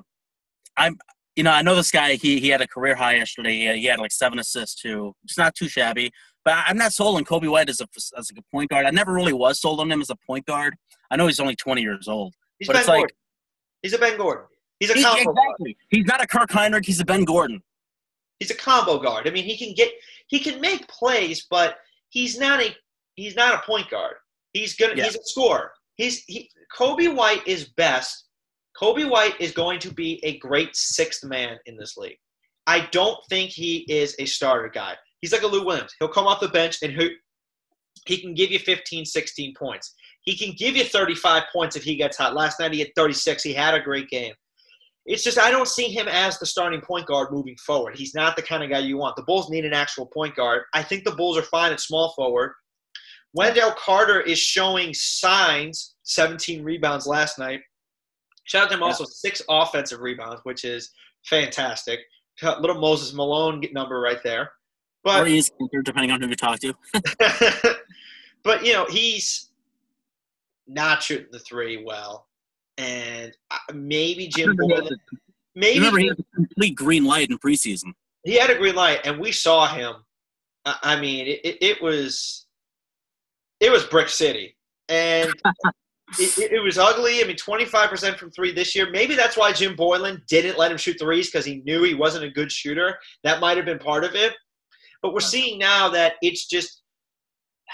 S2: I'm, you know, I know this guy. He he had a career high yesterday. He had, he had like seven assists too. It's not too shabby. But I'm not sold on Coby White as a as like a point guard. I never really was sold on him as a point guard. I know he's only 20 years old.
S1: He's
S2: but
S1: Ben
S2: it's like-
S1: Gordon. He's a Ben Gordon. He's a
S2: He-
S1: combo guard.
S2: exactly. He's not a Kirk Hinrich. He's a Ben Gordon.
S1: He's a combo guard. I mean, he can get he can make plays, but he's not a he's not a point guard. He's gonna
S2: Yeah.
S1: he's a scorer. He's he Coby White is best. Coby White is going to be a great sixth man in this league. I don't think he is a starter guy. He's like a Lou Williams. He'll come off the bench and he, he can give you 15, 16 points. He can give you 35 points if he gets hot. Last night he had 36. He had a great game. It's just I don't see him as the starting point guard moving forward. He's not the kind of guy you want. The Bulls need an actual point guard. I think the Bulls are fine at small forward. Wendell Carter is showing signs. 17 rebounds last night. Shout out to him also six offensive rebounds, which is fantastic. Little Moses Malone number right there.
S2: or
S1: But
S2: he's depending on who you talk to. (laughs) (laughs)
S1: but you know he's not shooting the three well, and uh, maybe Jim
S2: Remember he had Boylen.
S1: Maybe
S2: Remember, he had a complete green light in preseason.
S1: he had a green light, and we saw him. I I mean, it, it was it was Brick City, and (laughs) it, it, was ugly. I mean, twenty five percent from three this year. Maybe that's why Jim Boylen didn't let him shoot threes because he knew he wasn't a good shooter. That might have been part of it. But we're seeing now that it's just. (sighs)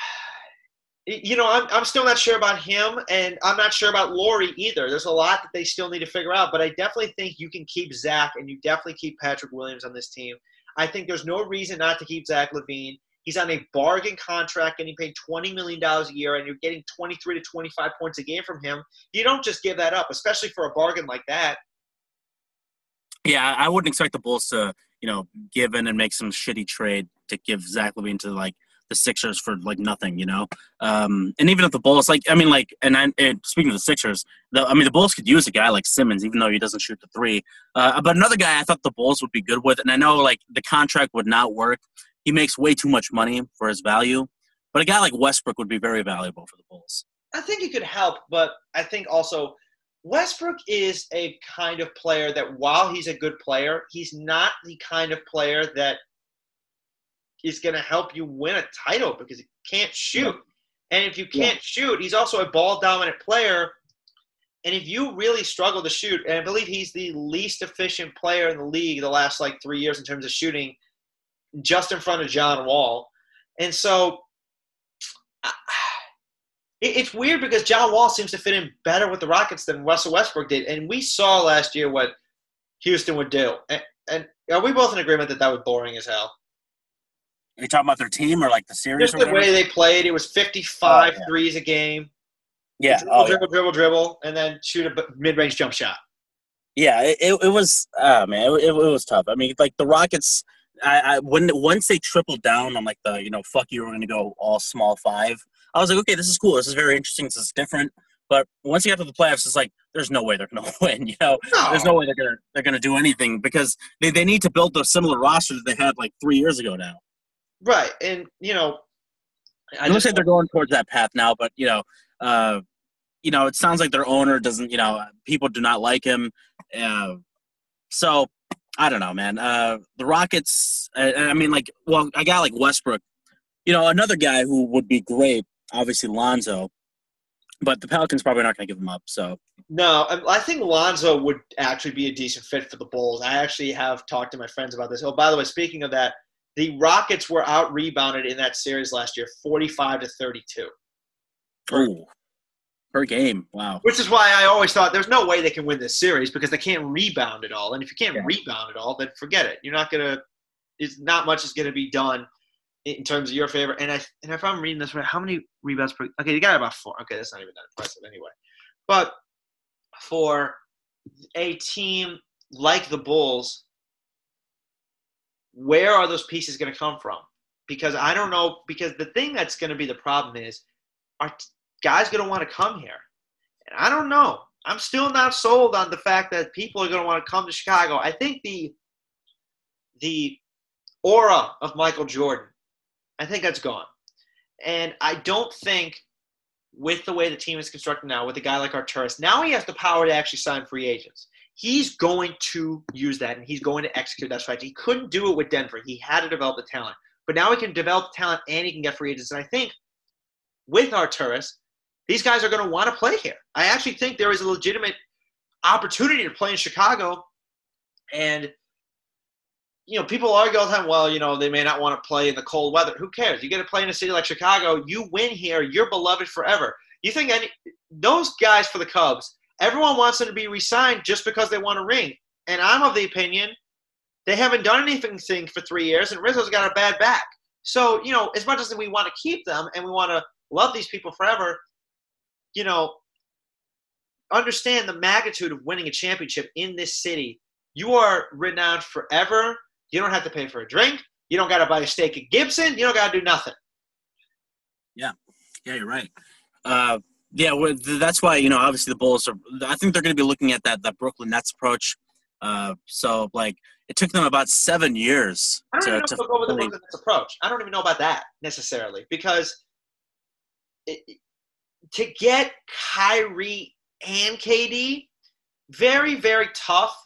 S1: You know, I'm, I'm still not sure about him, and I'm not sure about Lauri either. There's a lot that they still need to figure out, but I definitely think you can keep Zach and you definitely keep Patrick Williams on this team. I think there's no reason not to keep Zach LaVine. He's on a bargain contract, getting paid $20 million a year, and you're getting 23 to 25 points a game from him. You don't just give that up, especially for a bargain like that.
S2: Yeah, I wouldn't expect the Bulls to, you know, give in and make some shitty trade to give Zach LaVine to like the Sixers for like nothing, you know. Um, and even if the Bulls, like, I mean, like, and, I, and speaking of the Sixers, the, I mean, the Bulls could use a guy like Simmons, even though he doesn't shoot the three. Uh, but another guy I thought the Bulls would be good with, and I know like the contract would not work. He makes way too much money for his value, but a guy like Westbrook would be very valuable for the Bulls.
S1: I think he could help, but I think also Westbrook is a kind of player that while he's a good player, he's not the kind of player that is going to help you win a title because he can't shoot. And if you can't shoot, he's also a ball dominant player. And if you really struggle to shoot, and I believe he's the least efficient player in the league the last like three years in terms of shooting, just in front of John Wall. And so it- it's weird because John Wall seems to fit in better with the Rockets than Russell Westbrook did, and we saw last year what Houston would do. And, and Are we both in agreement that that was boring as hell?
S2: Are you talking about their team or like the series?
S1: Just the way they played, it was 55
S2: Oh, yeah.
S1: threes a game.
S2: yeah,
S1: Dribble,
S2: oh, yeah.
S1: dribble, dribble, dribble, and then shoot a mid-range jump shot.
S2: Yeah, it, it, it was uh man, it, it was tough. I mean, like the Rockets I, I when once they tripled down on like the, you know, fuck you, we're gonna go all small five. I was like, okay, this is cool. This is very interesting. This is different. But once you get to the playoffs, it's like there's no way they're gonna (laughs) win. You know,
S1: No.
S2: there's no way they're gonna they're gonna do anything because they, they need to build a similar roster that they had like three years ago now.
S1: Right, and you know,
S2: I don't say they're going towards that path now, but you know, uh, you know, it sounds like their owner doesn't. You know, people do not like him. Uh, so I don't know, man. Uh, the Rockets. I, I mean, like, well, I got like Westbrook. You know, another guy who would be great, obviously Lonzo, but the Pelicans probably not going to give him up. So
S1: No, I I think Lonzo would actually be a decent fit for the Bulls. I actually have talked to my friends about this. Oh, by the way, speaking of that, the Rockets were out rebounded in that series last year, 45 to 32.
S2: Ooh, per game, wow.
S1: Which is why I always thought there's no way they can win this series because they can't rebound at all. And if you can't
S2: Yeah.
S1: rebound at all, then forget it. You're not gonna. It's not much is gonna be done in terms of your favor. And I and if I'm reading this right, how many rebounds per? Okay, you got about four. Okay, that's not even that impressive anyway. But for a team like the Bulls, where are those pieces going to come from? Because I don't know. Because the thing that's going to be the problem is, are guys going to want to come here? And I don't know. I'm still not sold on the fact that people are going to want to come to Chicago. I think the the aura of Michael Jordan, I think that's gone. And I don't think with the way the team is constructed now, with a guy like Arturas, now he has the power to actually sign free agents. He's going to use that and he's going to execute that strategy. He couldn't do it with Denver. He had to develop the talent. But now he can develop the talent and he can get free agents. And I think with Arturas, these guys are going to want to play here. I actually think there is a legitimate opportunity to play in Chicago. And, you know, people argue all the time, well, you know, they may not want to play in the cold weather. Who cares? You get to play in a city like Chicago, you win here, you're beloved forever. You think any those guys for the Cubs, everyone wants them to be re-signed just because they want a ring. And I'm of the opinion they haven't done anything for three years, and Rizzo's got a bad back. So, you know, as much as we want to keep them and we want to love these people forever, you know, understand the magnitude of winning a championship in this city. You are renowned forever. You don't have to pay for a drink. You don't got to buy a steak at Gibson. You don't got to do nothing.
S2: Yeah, yeah, you're right. Uh, yeah, well, th- that's why you know obviously the Bulls are. I think they're going to be looking at that that Brooklyn Nets approach. Uh, so like it took them about seven years
S1: I don't
S2: to,
S1: even know
S2: to
S1: if they'll go with the Brooklyn Nets approach. I don't even know about that necessarily because it, to get Kyrie and KD, very very tough.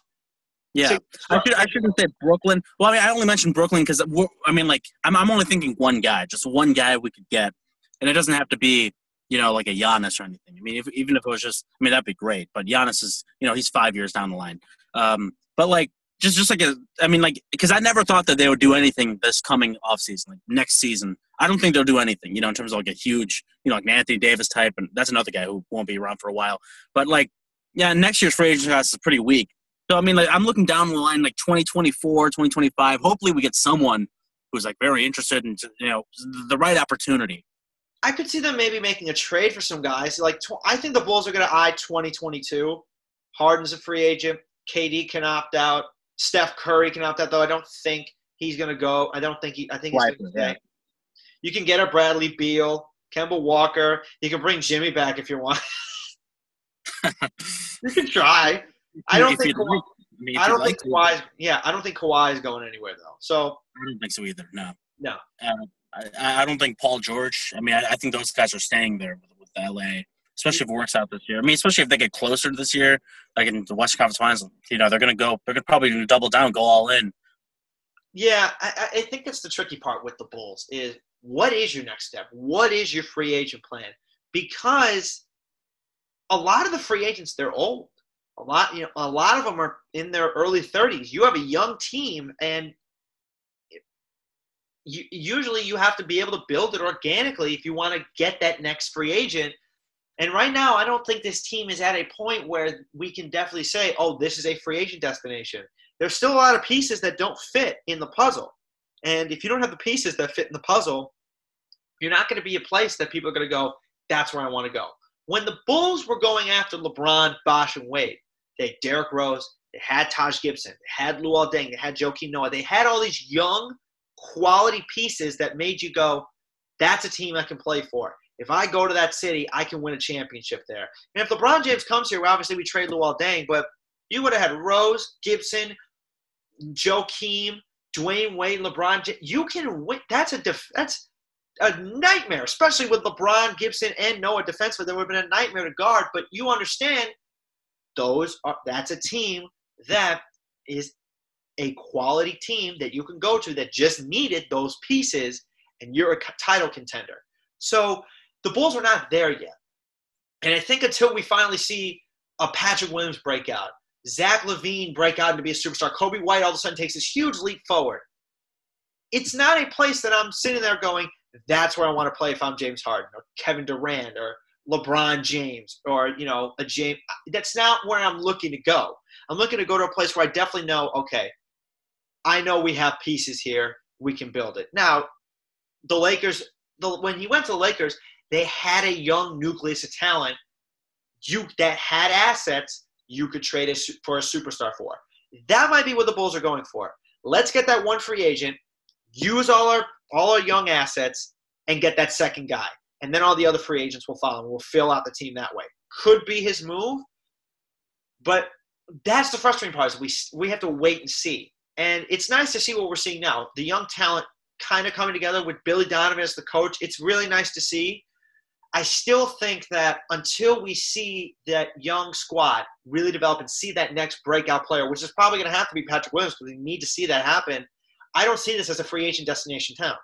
S2: Yeah,
S1: to-
S2: I should I shouldn't say Brooklyn. Well, I mean, I only mentioned Brooklyn because I mean, like, I'm I'm only thinking one guy, just one guy we could get, and it doesn't have to be, you know, like a Giannis or anything. I mean, if, even if it was just, I mean, that'd be great. But Giannis is, you know, he's five years down the line. Um, but like, just just like a, I mean, like, because I never thought that they would do anything this coming off season, like next season. I don't think they'll do anything, you know, in terms of like a huge, you know, like an Anthony Davis type, and that's another guy who won't be around for a while. But like, yeah, next year's free agent class is pretty weak. So I mean, like I'm looking down the line, like 2024, 2025. Hopefully, we get someone who's like very interested in you know the right opportunity.
S1: I could see them maybe making a trade for some guys. Like tw- I think the Bulls are going to eye 2022. Harden's a free agent. KD can opt out. Steph Curry can opt out, though I don't think he's going to go. I don't think he. I think he's going
S2: Likely,
S1: to
S2: yeah.
S1: stay. You can get a Bradley Beal, Kemba Walker. You can bring Jimmy back if you want. (laughs) you can try. I don't
S2: If
S1: think. Kawhi,
S2: like- I, mean,
S1: I don't
S2: like
S1: think
S2: to.
S1: Kawhi's. Yeah, I don't think Kawhi is going anywhere though. So
S2: I don't think so either. No.
S1: No.
S2: Uh, I, I don't think Paul George. I mean, I, I think those guys are staying there with, with LA, especially if it works out this year. I mean, especially if they get closer to this year, like in the Western Conference Finals. You know, they're going to go. They're to probably double down, go all in.
S1: Yeah, I, I I think that's the tricky part with the Bulls is what is your next step? What is your free agent plan? Because a lot of the free agents they're old. A lot, you know, a lot of them are in their early 30s. You have a young team, and you, usually you have to be able to build it organically if you want to get that next free agent. And right now, I don't think this team is at a point where we can definitely say, "Oh, this is a free agent destination." there's still a lot of pieces that don't fit in the puzzle. And if you don't have the pieces that fit in the puzzle, you're not going to be a place that people are going to go, that's where I want to go. When the Bulls were going after LeBron, Bosh, and Wade, they had Derrick Rose, they had Taj Gibson, they had Luol Deng, they had Joakim Noah. They had all these young, quality pieces that made you go, that's a team I can play for. If I go to that city, I can win a championship there. And if LeBron James comes here, well, obviously we trade Luol Deng, but you would have had Rose, Gibson, Joakim, Dwyane Wade, LeBron. You can win. That's a def- that's a nightmare, especially with LeBron, Gibson, and Noah defensively. There would have been a nightmare to guard. But you understand, those are that's a team that is a quality team that you can go to that just needed those pieces, and you're a title contender. So the Bulls are not there yet. And I think until we finally see a Patrick Williams breakout, Zach LaVine break out and to be a superstar. Coby White all of a sudden takes this huge leap forward. It's not a place that I'm sitting there going, that's where I want to play if I'm James Harden or Kevin Durant or LeBron James or, you know, a James. That's not where I'm looking to go. I'm looking to go to a place where I definitely know, okay, I know we have pieces here. We can build it. Now, the Lakers, the, when he went to the Lakers, they had a young nucleus of talent you that had assets you could trade a, for a superstar for. That might be what the Bulls are going for. Let's get that one free agent, use all our all our young assets, and get that second guy. And then all the other free agents will follow. And We'll fill out the team that way. Could be his move, but that's the frustrating part. Is we we have to wait and see. And it's nice to see what we're seeing now. The young talent kind of coming together with Billy Donovan as the coach. It's really nice to see. I still think that until we see that young squad really develop and see that next breakout player, which is probably going to have to be Patrick Williams because we need to see that happen, I don't see this as a free agent destination town.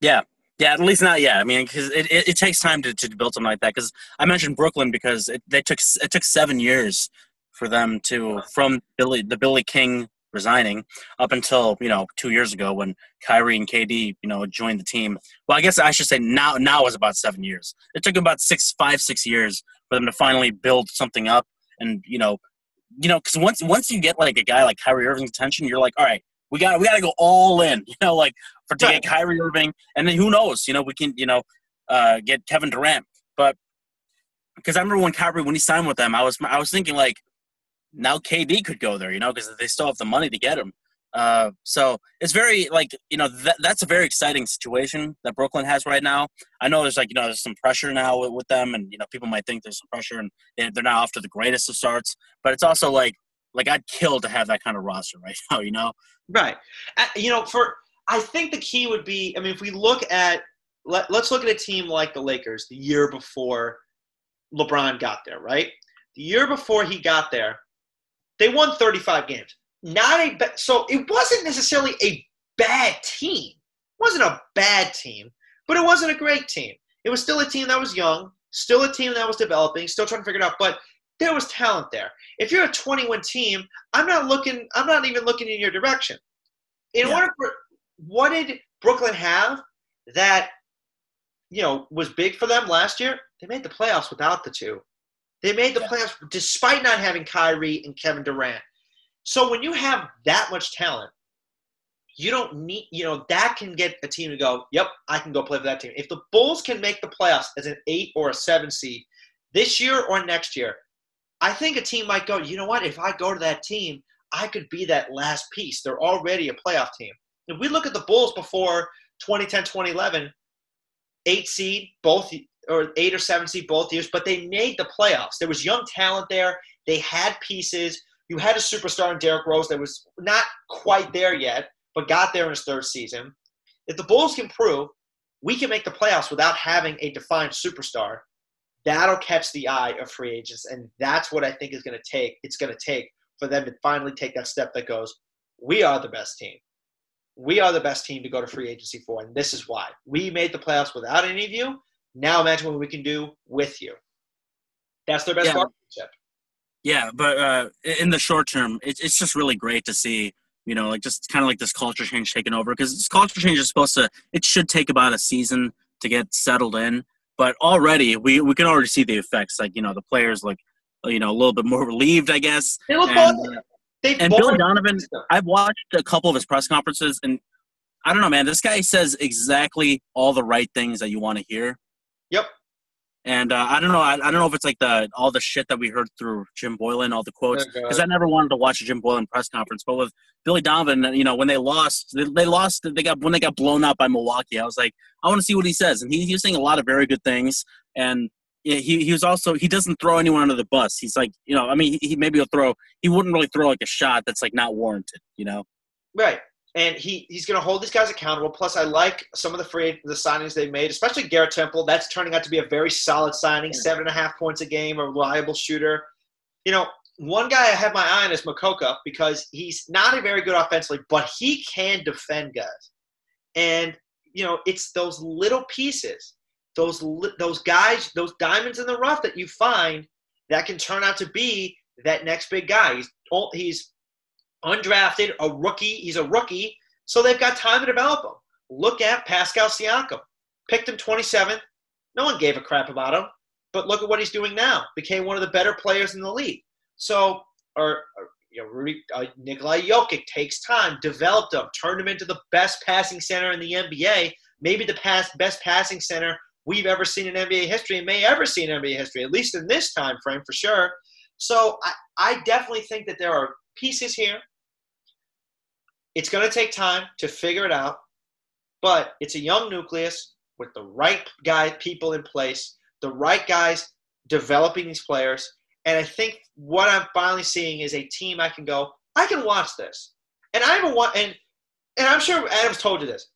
S2: Yeah. Yeah, at least not yet. I mean, because it, it, it, takes time to, to build something like that. Because I mentioned Brooklyn because it, they took it took seven years for them to from Billy the Billy King resigning up until you know two years ago when Kyrie and KD you know joined the team. Well, I guess I should say now now is about seven years. It took about six five six years for them to finally build something up, and you know, you know, because once once you get like a guy like Kyrie Irving's attention, you're like, all right, we got we got to go all in, (laughs) you know, like for to get Kyrie Irving, and then who knows, you know, we can you know uh, get Kevin Durant, but because I remember when Kyrie when he signed with them, I was I was thinking like now KD could go there, you know, because they still have the money to get him. Uh, so it's very like you know that, that's a very exciting situation that Brooklyn has right now. I know there's like you know there's some pressure now with, with them, and you know people might think there's some pressure and they're not off to the greatest of starts, but it's also like like I'd kill to have that kind of roster right (laughs) now, you know.
S1: Right. Uh, you know, for I think the key would be I mean if we look at let, let's look at a team like the Lakers the year before LeBron got there, right? The year before he got there, they won 35 games. Not a so it wasn't necessarily a bad team. It wasn't a bad team, but it wasn't a great team. It was still a team that was young, still a team that was developing, still trying to figure it out. But there was talent there. If you're a 21 team, I'm not looking. I'm not even looking in your direction. In yeah. order for what did Brooklyn have that you know was big for them last year? They made the playoffs without the two. They made the playoffs despite not having Kyrie and Kevin Durant. So when you have that much talent, you don't need, you know, that can get a team to go, yep, I can go play for that team. If the Bulls can make the playoffs as an eight or a seven seed this year or next year, I think a team might go, you know what, if I go to that team, I could be that last piece. They're already a playoff team. If we look at the Bulls before 2010, 2011, eight seed, both or eight or seven seed both years, but they made the playoffs. There was young talent there. They had pieces. You had a superstar in Derrick Rose that was not quite there yet, but got there in his third season. If the Bulls can prove we can make the playoffs without having a defined superstar, that'll catch the eye of free agents, and that's what I think is going to take. It's going to take for them to finally take that step that goes, we are the best team. We are the best team to go to free agency for, and this is why. We made the playoffs without any of you, now imagine what we can do with you. That's their best yeah. partnership.
S2: Yeah, but uh, in the short term, it's it's just really great to see. You know, like just kind of like this culture change taking over because this culture change is supposed to. It should take about a season to get settled in, but already we we can already see the effects. Like you know, the players like you know a little bit more (laughs) relieved, I guess.
S1: They look and, uh,
S2: And
S1: into
S2: Donovan. I've watched a couple of his press conferences, and I don't know, man. This guy says exactly all the right things that you want to hear.
S1: Yep.
S2: And uh, I don't know. I, I don't know if it's like the all the shit that we heard through Jim Boylen, all the quotes,
S1: Oh,
S2: because I never wanted to watch a Jim Boylen press conference. But with Billy Donovan, you know, when they lost, they, they lost. They got when they got blown out by Milwaukee. I was like, I want to see what he says, and he, he was saying a lot of very good things. And he he was also he doesn't throw anyone under the bus. He's like, you know, I mean, he, he maybe he'll throw. He wouldn't really throw like a shot that's like not warranted. You know.
S1: Right. And he, he's going to hold these guys accountable. Plus, I like some of the free the signings they've made, especially Garrett Temple. That's turning out to be a very solid signing. Seven and a half points a game, a reliable shooter. You know, one guy I have my eye on is Mokoka because he's not a very good offensively, but he can defend guys. And you know, it's those little pieces, those those guys, those diamonds in the rough that you find that can turn out to be that next big guy. He's oh, he's undrafted, a rookie. He's a rookie, so they've got time to develop him. Look at Pascal Siakam. Picked him 27th. No one gave a crap about him, but look at what he's doing now. Became one of the better players in the league. So, or, or you know, Rudy, uh, Nikolai Jokic takes time, developed him, turned him into the best passing center in the NBA, maybe the past best passing center we've ever seen in NBA history and may ever see in NBA history, at least in this time frame for sure. So I, I definitely think that there are pieces here. It's going to take time to figure it out, but it's a young nucleus with the right guy, people in place, the right guys developing these players. And I think what I'm finally seeing is a team I can go, I can watch this. And I haven't wa- and and I'm sure Adam's told you this.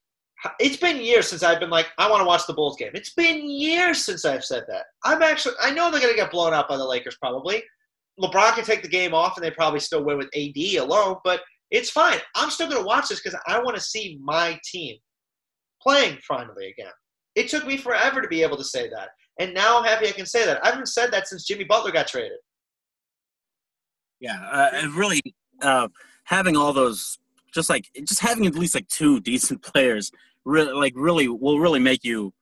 S1: It's been years since I've been like, I want to watch the Bulls game. It's been years since I've said that. I'm actually, I know they're going to get blown out by the Lakers probably. LeBron can take the game off and they probably still win with AD alone, but it's fine. I'm still going to watch this because I want to see my team playing finally again. It took me forever to be able to say that. And now I'm happy I can say that. I haven't said that since Jimmy Butler got traded.
S2: Yeah, uh, and really uh, having all those, just like just having at least like two (laughs) decent players, really like really will really make you.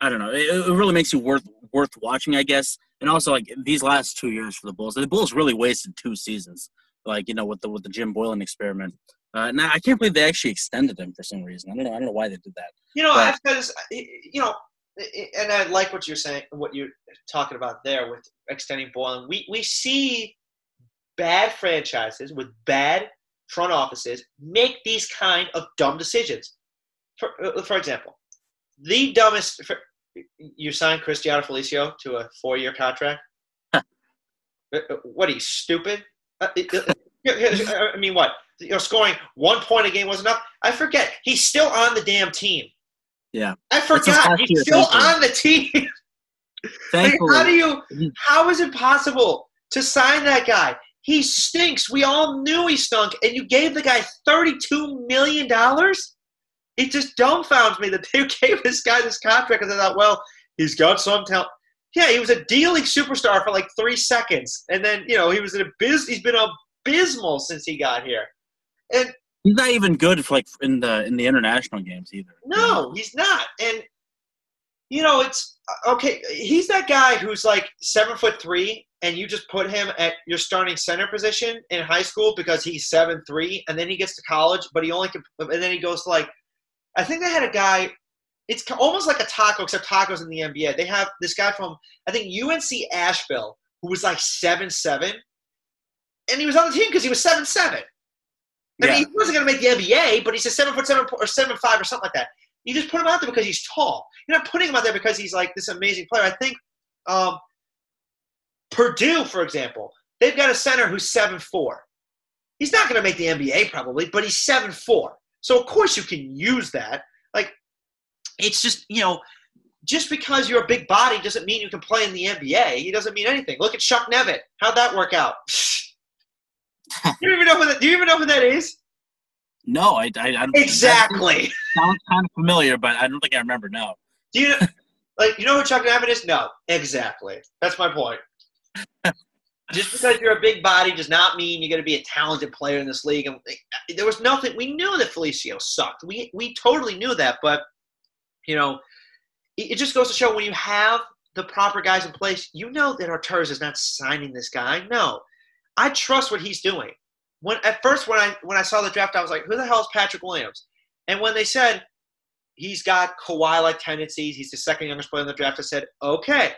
S2: I don't know. It, it really makes you worth worth watching, I guess. And also, like these last two years for the Bulls, the Bulls really wasted two seasons. Like you know, with the with the Jim Boylen experiment. Uh, now I can't believe they actually extended him for some reason. I don't know. I don't know why they did that.
S1: You know,
S2: But-
S1: because you know, and I like what you're saying, what you're talking about there with extending Boylen. We we see bad franchises with bad front offices make these kind of dumb decisions. For uh, for example, the dumbest. For, you signed Cristiano Felicio to a four-year contract. Uh, uh, What are you stupid? Uh, I mean, what? You know, scoring one point a game was enough. I forget. He's still on the damn team.
S2: Yeah.
S1: I forgot. He's
S2: year,
S1: still on the team. (laughs) like, how do you?
S2: Mhm.
S1: How is it possible to sign that guy? He stinks. We all knew he stunk, and you gave the guy thirty-two million dollars. It just dumbfounds me that they (laughs) gave this guy this contract because I thought, well, he's got some talent. Yeah, he was a D League superstar for like three seconds, and then you know he was an abys- He's been abysmal since he got here. And
S2: he's not even good for like in the in the international games either.
S1: No, he's not. And you know, it's uh, okay. He's that guy who's like seven foot three, and you just put him at your starting center position in high school because he's seven three, and then he gets to college, but he only can, and then he goes to like, I think they had a guy. It's almost like a Tacko, except Tacko's in the NBA. They have this guy from I think UNC Asheville who was like seven seven, and he was on the team because he was seven seven. I
S2: Yeah.
S1: mean, he wasn't going to make the NBA, but he's a seven foot seven or seven five or something like that. You just put him out there because he's tall. You're not putting him out there because he's like this amazing player. I think um, Purdue, for example, they've got a center who's seven four. He's not going to make the NBA probably, but he's seven four. So of course you can use that. Like it's just you know, just because you're a big body doesn't mean you can play in the NBA. He doesn't mean anything. Look at Chuck Nevitt. How'd that work out? (laughs) you don't even know who that. Do you even know who that is?
S2: No, I, I, I don't.
S1: Exactly. (laughs)
S2: Sounds kind of familiar, but I don't think I remember. No.
S1: Do you know, like you know who Chuck Nevitt is? No, exactly. That's my point. (laughs) Just because you're a big body does not mean you're going to be a talented player in this league. And there was nothing. We knew that Felicio sucked. We we totally knew that. But you know, it, it just goes to show when you have the proper guys in place, you know that Arturas is not signing this guy. No, I trust what he's doing. when at first when I when I saw the draft, I was like, who the hell is Patrick Williams? And when they said he's got Kawhi-like tendencies, he's the second youngest player in the draft, I said, okay,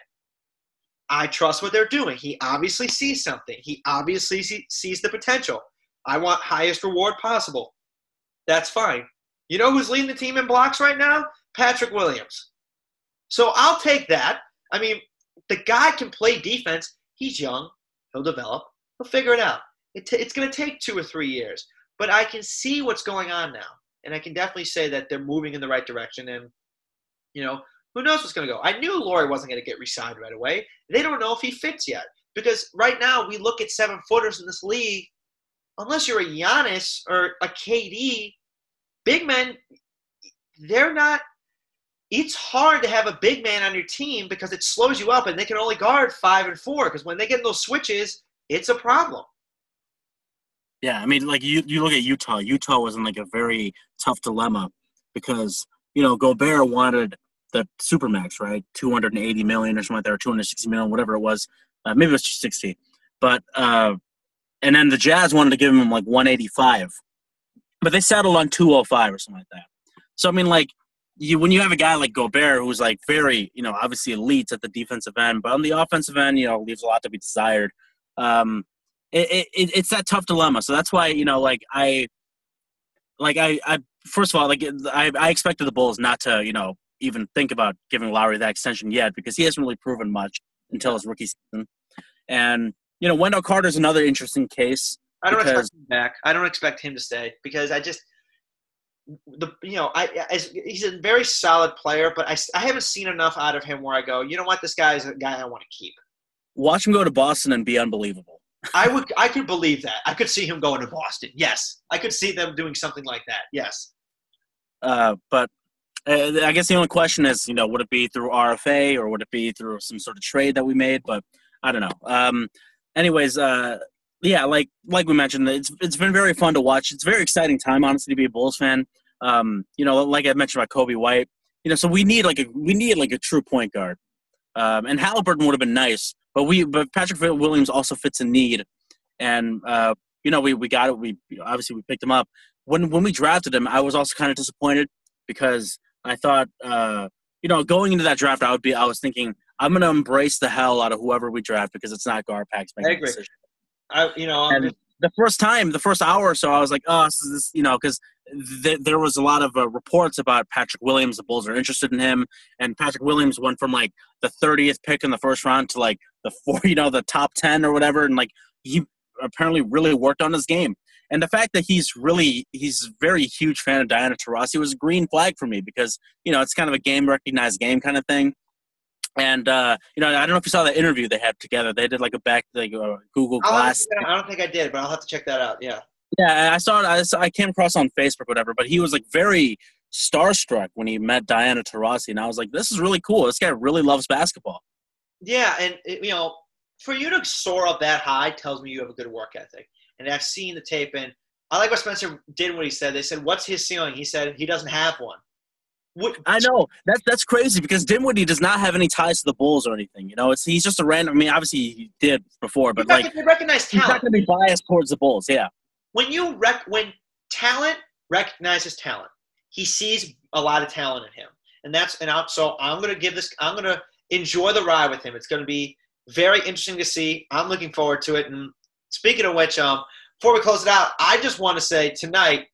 S1: I trust what they're doing. He obviously sees something. He obviously see, sees the potential. I want highest reward possible. That's fine. You know who's leading the team in blocks right now? Patrick Williams. So I'll take that. I mean, the guy can play defense. He's young. He'll develop. He'll figure it out. It t- it's going to take two or three years. But I can see what's going on now. And I can definitely say that they're moving in the right direction. And, you know, who knows what's going to go? I knew Lauri wasn't going to get re-signed right away. They don't know if he fits yet because right now we look at seven footers in this league. Unless you're a Giannis or a KD, big men, they're not. It's hard to have a big man on your team because it slows you up, and they can only guard five and four. Because when they get in those switches, it's a problem.
S2: Yeah, I mean, like you, you look at Utah. Utah was in like a very tough dilemma because you know Gobert wanted the supermax, right? 280 million or something like that, or 260 million, whatever it was. Uh, maybe it was 60. But, uh, and then the Jazz wanted to give him like 185. But they settled on 205 or something like that. So, I mean, like, you, when you have a guy like Gobert who's like very, you know, obviously elite at the defensive end, but on the offensive end, you know, leaves a lot to be desired. Um, it, it, it's that tough dilemma. So that's why, you know, like I, like I, I first of all, like I, I expected the Bulls not to, you know, even think about giving Lauri that extension yet because he hasn't really proven much until his rookie season. And you know, Wendell Carter's another interesting case.
S1: I don't expect him back. I don't expect him to stay because I just the you know I as, he's a very solid player, but I, I haven't seen enough out of him where I go, you know what, this guy is a guy I want to keep.
S2: Watch him go to Boston and be unbelievable.
S1: I would I could believe that. I could see him going to Boston. Yes, I could see them doing something like that. Yes.
S2: Uh, but uh, I guess the only question is, you know, would it be through RFA or would it be through some sort of trade that we made? But I don't know. Um, anyways, uh, yeah, like like we mentioned, it's it's been very fun to watch. It's a very exciting time, honestly, to be a Bulls fan. Um, you know, like I mentioned about Coby White. You know, so we need like a we need like a true point guard. Um, and Halliburton would have been nice, but we but Patrick Williams also fits a need, and uh, you know we we got it. We obviously we picked him up. When when we drafted him, I was also kind of disappointed because I thought, uh, you know, going into that draft, I would be, I was thinking, I'm going to embrace the hell out of whoever we draft because it's not Garpax
S1: making I agree. I, you know,
S2: and the first time, the first hour or so, I was like, oh, this is, you know, because th- there was a lot of uh, reports about Patrick Williams. The Bulls are interested in him, and Patrick Williams went from like the 30th pick in the first round to like the four, (laughs) you know, the top 10 or whatever, and like he apparently really worked on his game. And the fact that he's really he's very huge fan of Diana Taurasi was a green flag for me because you know it's kind of a game recognized game kind of thing. And uh, you know, I don't know if you saw that interview they had together. They did like a back like a Google Glass.
S1: I don't think I did, but I'll have to check that out. Yeah.
S2: Yeah, I saw it. I, saw, I came across on Facebook, whatever. But he was like very starstruck when he met Diana Taurasi, and I was like, "This is really cool. This guy really loves basketball."
S1: Yeah, and you know, for you to soar up that high tells me you have a good work ethic and I've seen the tape. And I like what Spencer did when he said. They said, "What's his ceiling?" He said, "He doesn't have one."
S2: What, I know that's that's crazy because Dinwiddie does not have any ties to the Bulls or anything. You know, it's he's just a random. I mean, obviously he did before, but like he
S1: recognize talent. He's
S2: not going to be biased towards the Bulls. Yeah.
S1: When you rec when talent recognizes talent, he sees a lot of talent in him, and that's and I'm, so I'm going to give this. I'm going to enjoy the ride with him. It's going to be very interesting to see. I'm looking forward to it, and Speaking of which, um, before we close it out, I just want to say tonight,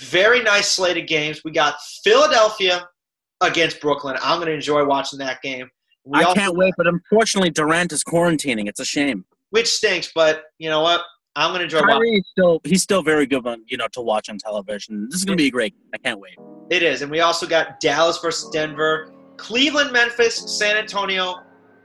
S1: very nice slate of games. We got Philadelphia against Brooklyn. I'm going to enjoy watching that game.
S2: We I also, can't wait, but unfortunately, Durant is quarantining. It's a shame.
S1: Which stinks, but you know what? I'm going to enjoy.
S2: Kyrie still he's still very good, on, you know, to watch on television. This is going to be a great. I can't wait.
S1: It is, and we also got Dallas versus Denver, Cleveland, Memphis, San Antonio,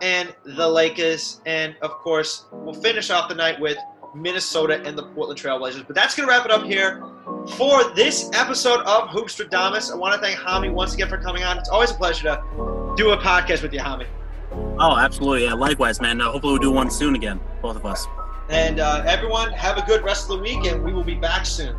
S1: and the Lakers, and of course, we'll finish off the night with Minnesota, and the Portland Trailblazers. But that's going to wrap it up here for this episode of Hoopstradamus. I want to thank Hami once again for coming on. It's always a pleasure to do a podcast with you, Hami.
S2: Oh, absolutely. Yeah, likewise, man. Uh, hopefully, we'll do one soon again, both of us.
S1: And uh, everyone, have a good rest of the week, and we will be back soon.